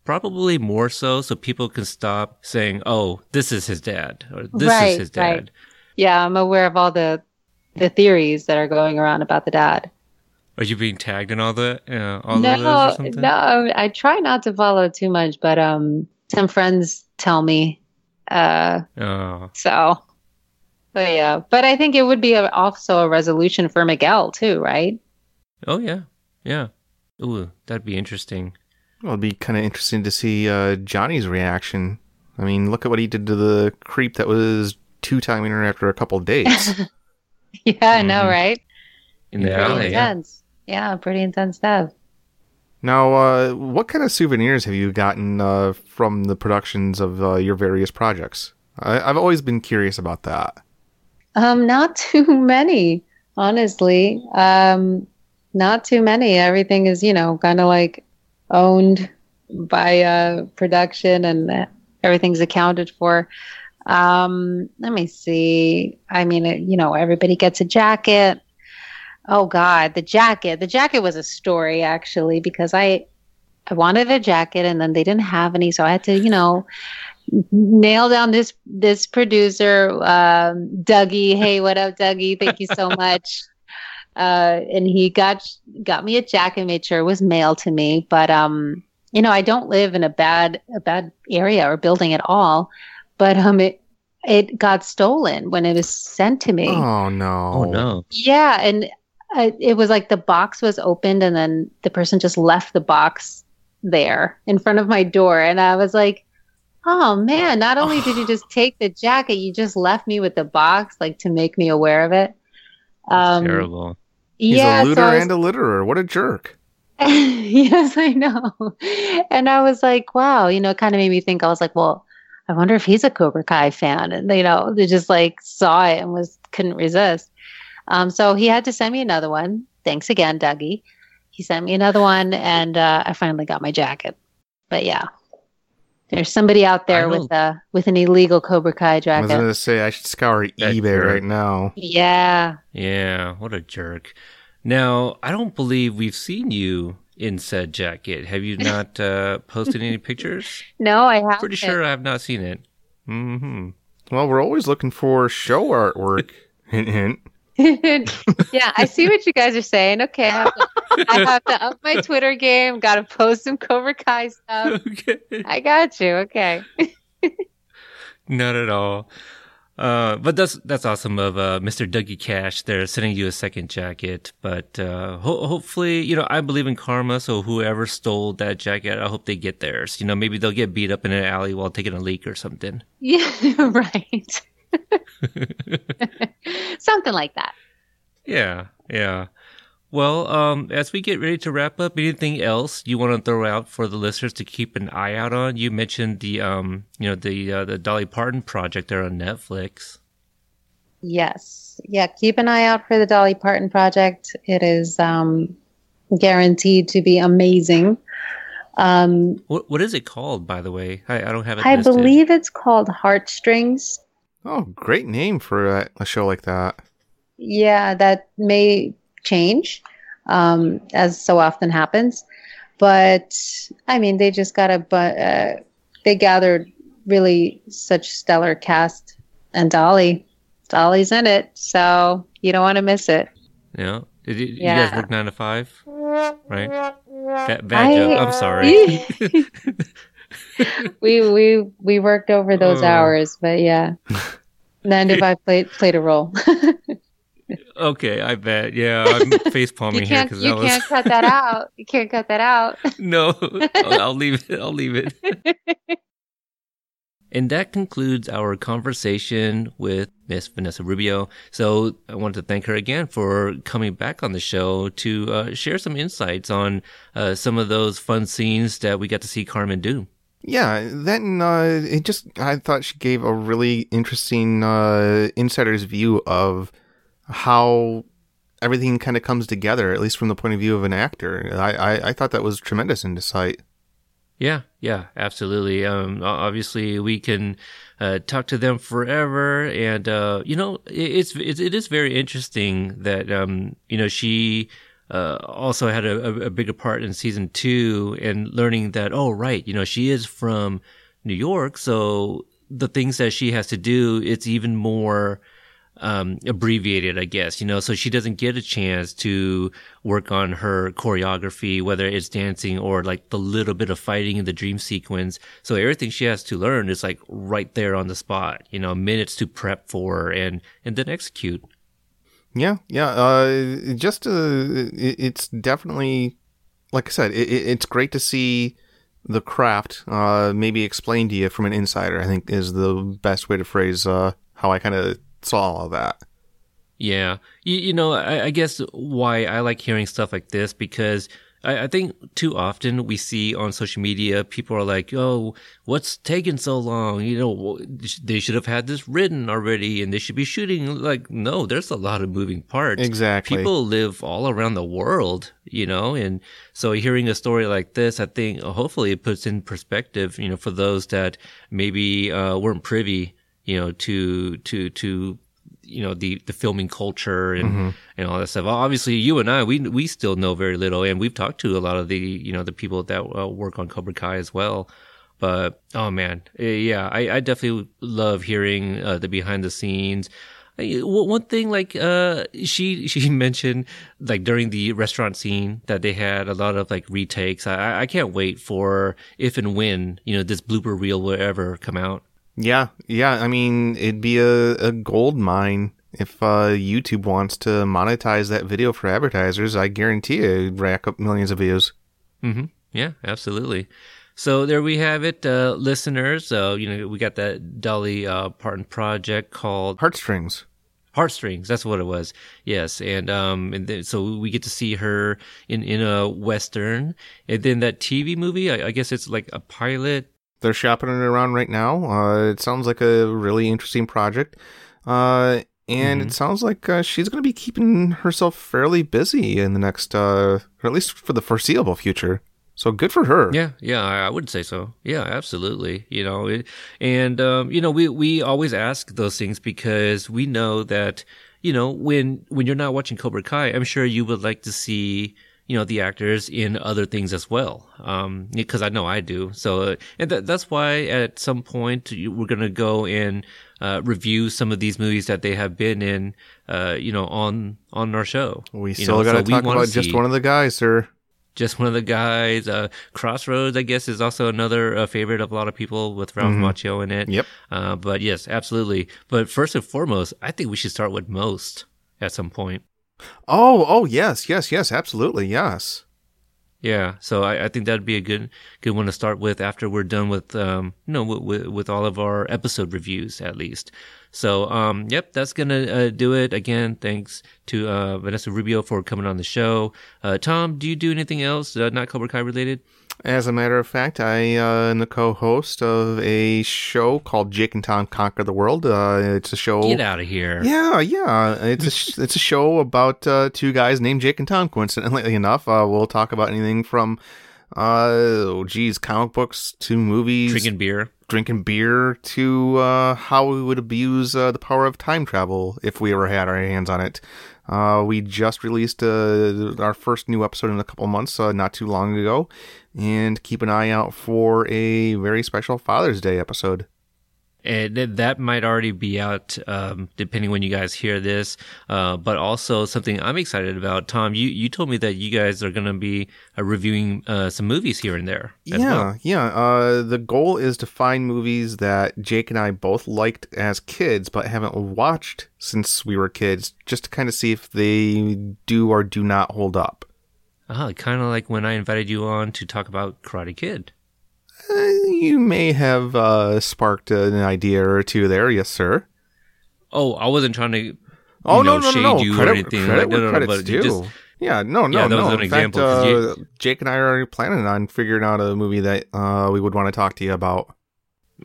[SPEAKER 2] Probably more so, so people can stop saying, "Oh, this is his dad," or "This
[SPEAKER 1] Right,
[SPEAKER 2] is his dad."
[SPEAKER 1] right. Yeah, I'm aware of all the the theories that are going around about the dad.
[SPEAKER 2] Are you being tagged in all the uh, all
[SPEAKER 1] no,
[SPEAKER 2] those or something?
[SPEAKER 1] no, I try not to follow too much, but um, some friends tell me. Uh,
[SPEAKER 2] Oh,
[SPEAKER 1] so, but yeah, but I think it would be a, also a resolution for Miguel too, right?
[SPEAKER 2] Oh yeah, yeah. Ooh, that'd be interesting.
[SPEAKER 3] Well, it'd be kind of interesting to see uh, Johnny's reaction. I mean, look at what he did to the creep that was two timing her after a couple days.
[SPEAKER 1] yeah, I know,
[SPEAKER 2] Mhm.
[SPEAKER 1] right?
[SPEAKER 2] In the
[SPEAKER 1] Pretty
[SPEAKER 2] alley, yeah.
[SPEAKER 1] intense. Yeah, pretty intense stuff.
[SPEAKER 3] now, uh, what kind of souvenirs have you gotten uh, from the productions of uh, your various projects? I- I've always been curious about that.
[SPEAKER 1] Um, not too many, honestly. Um, not too many. Everything is, you know, kind of like owned by uh, production and everything's accounted for. Um, let me see. I mean, it, you know, everybody gets a jacket. Oh God, the jacket. The jacket was a story actually because I I wanted a jacket and then they didn't have any, so I had to, you know, nail down this this producer, um, Dougie. Hey, what up, Dougie? Thank you so much. Uh, and he got got me a jacket, made sure it was mailed to me. But um, you know, I don't live in a bad a bad area or building at all. But um, it it got stolen when it was sent to me.
[SPEAKER 3] Oh no!
[SPEAKER 2] Oh no.
[SPEAKER 1] Yeah, and I, it was like the box was opened, and then the person just left the box there in front of my door, and I was like, "Oh man! Not only did you just take the jacket, you just left me with the box, like to make me aware of it." Um,
[SPEAKER 2] Terrible.
[SPEAKER 3] He's
[SPEAKER 1] yeah,
[SPEAKER 3] a looter
[SPEAKER 1] so was-
[SPEAKER 3] and a litterer. What a jerk!
[SPEAKER 1] yes, I know. And I was like, wow, you know, it kind of made me think. I was like, well, I wonder if he's a Cobra Kai fan, and you know, they just like saw it and was couldn't resist. Um, so he had to send me another one. Thanks again, Dougie. He sent me another one, and uh, I finally got my jacket. But yeah, there's somebody out there with a with an illegal Cobra Kai jacket.
[SPEAKER 3] I was gonna say I should scour
[SPEAKER 2] That
[SPEAKER 3] eBay
[SPEAKER 2] jerk.
[SPEAKER 3] right now.
[SPEAKER 1] Yeah,
[SPEAKER 2] Yeah, what a jerk. Now, I don't believe we've seen you in said jacket. Have you not uh, posted any pictures?
[SPEAKER 1] no, I have.
[SPEAKER 2] Pretty sure I have not seen it. hmm
[SPEAKER 3] Well, we're always looking for show artwork. hint, hint.
[SPEAKER 1] yeah, I see what you guys are saying. Okay, I have, to, I have to up my Twitter game. Got to post some Cobra Kai stuff.
[SPEAKER 2] okay.
[SPEAKER 1] I got you. Okay.
[SPEAKER 2] Not at all. Uh, but that's that's awesome of uh, Mr. Dougie Cash. They're sending you a second jacket, but uh, ho- hopefully, you know, I believe in karma. So whoever stole that jacket, I hope they get theirs. You know, maybe they'll get beat up in an alley while taking a leak or something.
[SPEAKER 1] Yeah, right. Something like that.
[SPEAKER 2] Yeah, yeah. Well, um, as we get ready to wrap up, anything else you want to throw out for the listeners to keep an eye out on? You mentioned the, um, you know, the uh, the Dolly Parton project there on Netflix.
[SPEAKER 1] Yes. Yeah. Keep an eye out for the Dolly Parton project. It is um, guaranteed to be amazing. Um,
[SPEAKER 2] What what is it called, by the way? I, I don't have it.
[SPEAKER 1] I
[SPEAKER 2] listed.
[SPEAKER 1] believe it's called Heartstrings.
[SPEAKER 3] Oh, great name for a, a show like that.
[SPEAKER 1] Yeah, that may change, um, as so often happens. But I mean, they just got a but uh, they gathered really such stellar cast, and Dolly, Dolly's in it, so you don't want to miss it.
[SPEAKER 2] Yeah. Did you, you guys work nine to five? Right. Bad, bad
[SPEAKER 1] I-
[SPEAKER 2] joke. I'm sorry.
[SPEAKER 1] we we we worked over those
[SPEAKER 2] Oh.
[SPEAKER 1] hours, but yeah, nine to five played played a role.
[SPEAKER 2] okay, I bet. Yeah, I'm face palming here because
[SPEAKER 1] you
[SPEAKER 2] was
[SPEAKER 1] can't cut that out. You can't cut that out.
[SPEAKER 2] no. I'll, I'll leave it. I'll leave it. And that concludes our conversation with Miss Vanessa Rubio. So I want to thank her again for coming back on the show to uh, share some insights on uh, some of those fun scenes that we got to see Carmen do.
[SPEAKER 3] Yeah, then uh, it just I thought she gave a really interesting uh, insider's view of how everything kind of comes together, at least from the point of view of an actor. I, I, I thought that was tremendous insight.
[SPEAKER 2] Yeah, yeah, absolutely. Um, obviously, we can uh, talk to them forever, and uh, you know, it's, it's it is very interesting that um, you know she uh, also had a, a, bigger part in season two, and learning that oh right, you know, she is from New York, so the things that she has to do, it's even more um, abbreviated, I guess, you know, so she doesn't get a chance to work on her choreography, whether it's dancing or like the little bit of fighting in the dream sequence. So everything she has to learn is like right there on the spot, you know, minutes to prep for and, and then execute.
[SPEAKER 3] Yeah. Yeah. Uh, just, uh, it's definitely, like I said, it, it's great to see the craft, uh, maybe explained to you from an insider, I think is the best way to phrase, uh, how I kind of saw all that.
[SPEAKER 2] Yeah. You, you know, I, I, guess why I like hearing stuff like this because I, I, think too often we see on social media people are like, oh, what's taking so long? You know, they should have had this written already and they should be shooting. Like, no, there's a lot of moving parts.
[SPEAKER 3] Exactly.
[SPEAKER 2] People live all around the world, you know, and so hearing a story like this, I think hopefully it puts in perspective, you know, for those that maybe uh, weren't privy you know, to to to you know the the filming culture and mm-hmm. and all that stuff. Obviously, you and I we we still know very little, and we've talked to a lot of the you know the people that uh, work on Cobra Kai as well. But oh man, eh, yeah, I, I definitely love hearing uh, the behind the scenes. One thing, like uh, she she mentioned, like during the restaurant scene, that they had a lot of like retakes. I I can't wait for if and when you know this blooper reel will ever come out.
[SPEAKER 3] Yeah, yeah. I mean, it'd be a, a gold mine if uh, YouTube wants to monetize that video for advertisers. I guarantee it'd rack up millions of views.
[SPEAKER 2] Mm-hmm. Yeah, absolutely. So there we have it, uh, listeners. So you know, we got that Dolly uh, Parton project called
[SPEAKER 3] Heartstrings.
[SPEAKER 2] Heartstrings, that's what it was. Yes, and um, and then, so we get to see her in in a western, and then that TV movie. I, I guess it's like a pilot
[SPEAKER 3] they're shopping it around right now. Uh, it sounds like a really interesting project. Uh, and mm-hmm. it sounds like uh, she's going to be keeping herself fairly busy in the next, uh, or at least for the foreseeable future. So good for her.
[SPEAKER 2] Yeah, yeah, I would say so. Yeah, absolutely. You know, it, and um, you know, we we always ask those things because we know that you know when when you're not watching Cobra Kai, I'm sure you would like to see you know the actors in other things as well um because i know i do so and th- that's why at some point we're going to go and uh, review some of these movies that they have been in uh you know on on our show
[SPEAKER 3] we still got to so talk about just one of the guys sir
[SPEAKER 2] just one of the guys. Uh, Crossroads, I guess, is also another uh, favorite of a lot of people with Ralph mm-hmm. Macchio in it.
[SPEAKER 3] Yep.
[SPEAKER 2] Uh, but yes, absolutely. But first and foremost, I think we should start with Most at some point.
[SPEAKER 3] Oh, oh yes, yes, yes, absolutely, yes.
[SPEAKER 2] Yeah, so I, I think that'd be a good good one to start with after we're done with um you know with, with all of our episode reviews at least. So um yep, that's gonna uh, do it. Again, thanks to uh, Vanessa Rubio for coming on the show. Uh, Tom, do you do anything else uh, not Cobra Kai related?
[SPEAKER 3] As a matter of fact, I uh, am the co-host of a show called Jake and Tom Conquer the World. Uh, it's a show.
[SPEAKER 2] Get out of here!
[SPEAKER 3] Yeah, yeah. It's a it's a show about uh, two guys named Jake and Tom. Coincidentally enough, uh, we'll talk about anything from uh, oh geez, comic books to movies,
[SPEAKER 2] drinking beer,
[SPEAKER 3] drinking beer to uh, how we would abuse uh, the power of time travel if we ever had our hands on it. Uh, we just released uh, our first new episode in a couple months, uh, not too long ago, and keep an eye out for a very special Father's Day episode
[SPEAKER 2] and that might already be out um, depending when you guys hear this. Uh, but also something i'm excited about tom you, you told me that you guys are going to be uh, reviewing uh, some movies here and there
[SPEAKER 3] yeah
[SPEAKER 2] well.
[SPEAKER 3] yeah uh, the goal is to find movies that jake and i both liked as kids but haven't watched since we were kids just to kind of see if they do or do not hold up.
[SPEAKER 2] Ah, kind of like when i invited you on to talk about karate kid
[SPEAKER 3] uh, you may have uh, sparked an idea or two there, yes, sir.
[SPEAKER 2] Oh, I wasn't trying to.
[SPEAKER 3] Oh
[SPEAKER 2] know,
[SPEAKER 3] no, no,
[SPEAKER 2] shade
[SPEAKER 3] no, no!
[SPEAKER 2] you
[SPEAKER 3] Credit,
[SPEAKER 2] or anything.
[SPEAKER 3] credit
[SPEAKER 2] like, no, no, no,
[SPEAKER 3] credit's due.
[SPEAKER 2] just-
[SPEAKER 3] yeah, no, no,
[SPEAKER 2] Yeah, that
[SPEAKER 3] no.
[SPEAKER 2] was an
[SPEAKER 3] In
[SPEAKER 2] example,
[SPEAKER 3] fact, uh,
[SPEAKER 2] you-
[SPEAKER 3] Jake and I are already planning on figuring out a movie that uh, we would want to talk to you about.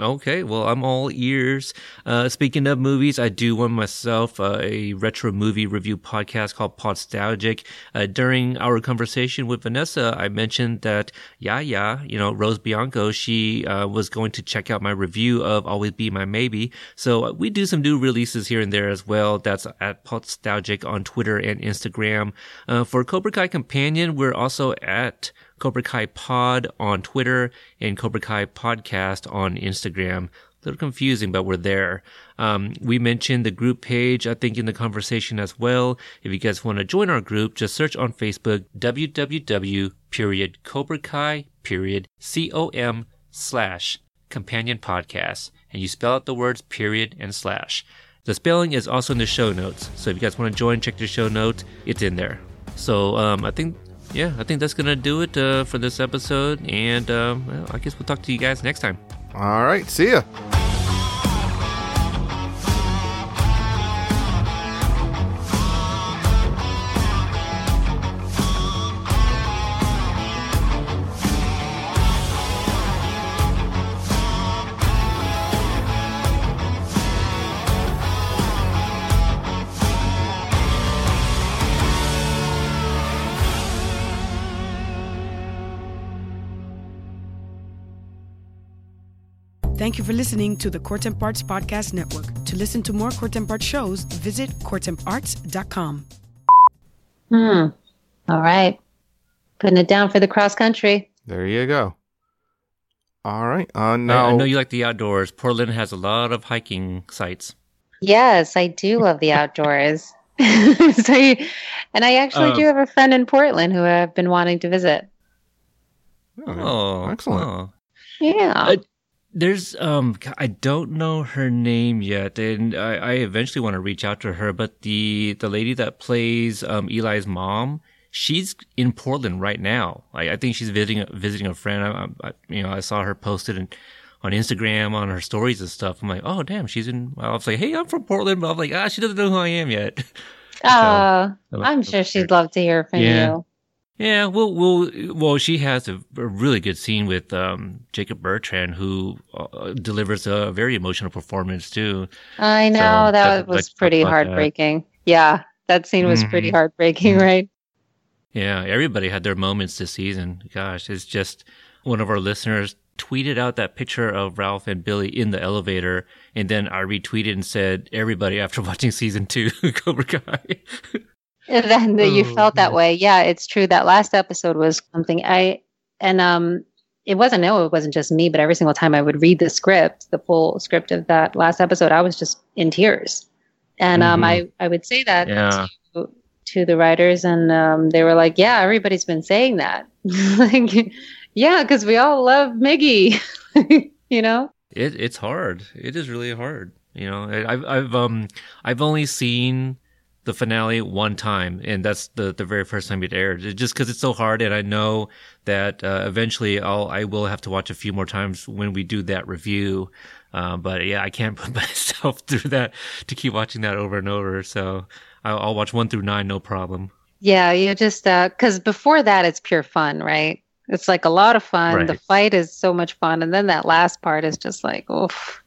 [SPEAKER 2] Okay, well, I'm all ears. Uh, speaking of movies, I do one myself, uh, a retro movie review podcast called Podstalgic. Uh, during our conversation with Vanessa, I mentioned that, yeah, yeah, you know, Rose Bianco, she uh, was going to check out my review of Always Be My Maybe. So uh, we do some new releases here and there as well. That's at Podstalgic on Twitter and Instagram. Uh, for Cobra Kai Companion, we're also at Cobra Kai Pod on Twitter and Cobra Kai Podcast on Instagram. A little confusing, but we're there. Um, we mentioned the group page, I think, in the conversation as well. If you guys want to join our group, just search on Facebook www period Cobra Kai period com slash companion podcast, and you spell out the words period and slash. The spelling is also in the show notes, so if you guys want to join, check the show notes. It's in there. So um, I think yeah, I think that's gonna do it uh, for this episode, and um, well, I guess we'll talk to you guys next time.
[SPEAKER 3] All right, see ya.
[SPEAKER 5] Thank you for listening to the Court and Parts Podcast Network. To listen to more Court and Parts shows, visit courtandarts.com.
[SPEAKER 1] Hmm. All right. Putting it down for the cross country.
[SPEAKER 3] There you go. All right. Uh,
[SPEAKER 2] I-
[SPEAKER 3] now,
[SPEAKER 2] I, know you like the outdoors. Portland has a lot of hiking sites.
[SPEAKER 1] Yes, I do love the outdoors. so, you- and I actually
[SPEAKER 2] Uh,
[SPEAKER 1] do have a friend in Portland who I've been wanting to visit.
[SPEAKER 2] Oh,
[SPEAKER 3] excellent.
[SPEAKER 2] oh.
[SPEAKER 1] Yeah.
[SPEAKER 2] Uh, There's um I don't know her name yet, and I, I eventually want to reach out to her. But the the lady that plays um Eli's mom, she's in Portland right now. Like I think she's visiting visiting a friend. I, I, you know, I saw her posted in, on Instagram on her stories and stuff. I'm like, oh damn, she's in. I was like, hey, I'm from Portland, but I'm like, ah, she doesn't know who I am yet.
[SPEAKER 1] oh,
[SPEAKER 2] So,
[SPEAKER 1] I'm sure she'd love to hear from
[SPEAKER 2] Yeah.
[SPEAKER 1] you.
[SPEAKER 2] Yeah, well, well, well, she has a, a really good scene with um, Jacob Bertrand, who uh, delivers a very emotional performance too.
[SPEAKER 1] I know
[SPEAKER 2] So,
[SPEAKER 1] that
[SPEAKER 2] definitely
[SPEAKER 1] was pretty
[SPEAKER 2] that.
[SPEAKER 1] heartbreaking. Yeah, that scene was pretty
[SPEAKER 2] Mhm.
[SPEAKER 1] heartbreaking,
[SPEAKER 2] Mhm.
[SPEAKER 1] right?
[SPEAKER 2] Yeah, everybody had their moments this season. Gosh, it's just one of our listeners tweeted out that picture of Ralph and Billy in the elevator, and then I retweeted and said, "Everybody after watching season two, Cobra Kai."
[SPEAKER 1] Then that you
[SPEAKER 2] Oh,
[SPEAKER 1] felt that
[SPEAKER 2] yeah.
[SPEAKER 1] way. Yeah, it's true. That last episode was something I and um it wasn't no, it wasn't just me, but every single time I would read the script, the full script of that last episode, I was just in tears. And um
[SPEAKER 2] Mhm.
[SPEAKER 1] I I would say that
[SPEAKER 2] Yeah.
[SPEAKER 1] to, to the writers and um they were like, "Yeah, everybody's been saying that." like yeah, cuz we all love Miggy. you know?
[SPEAKER 2] It it's hard. It is really hard. You know, I- I've I've um I've only seen the finale one time, and that's the the very first time it aired. It, just because it's so hard, and I know that uh, eventually I'll I will have to watch a few more times when we do that review. Uh, but yeah, I can't put myself through that to keep watching that over and over. So I'll, I'll watch one through nine, no problem.
[SPEAKER 1] Yeah, you just uh cuz before that it's pure fun, right? It's like a lot of fun. The fight is so much fun and then that last part is just like oof.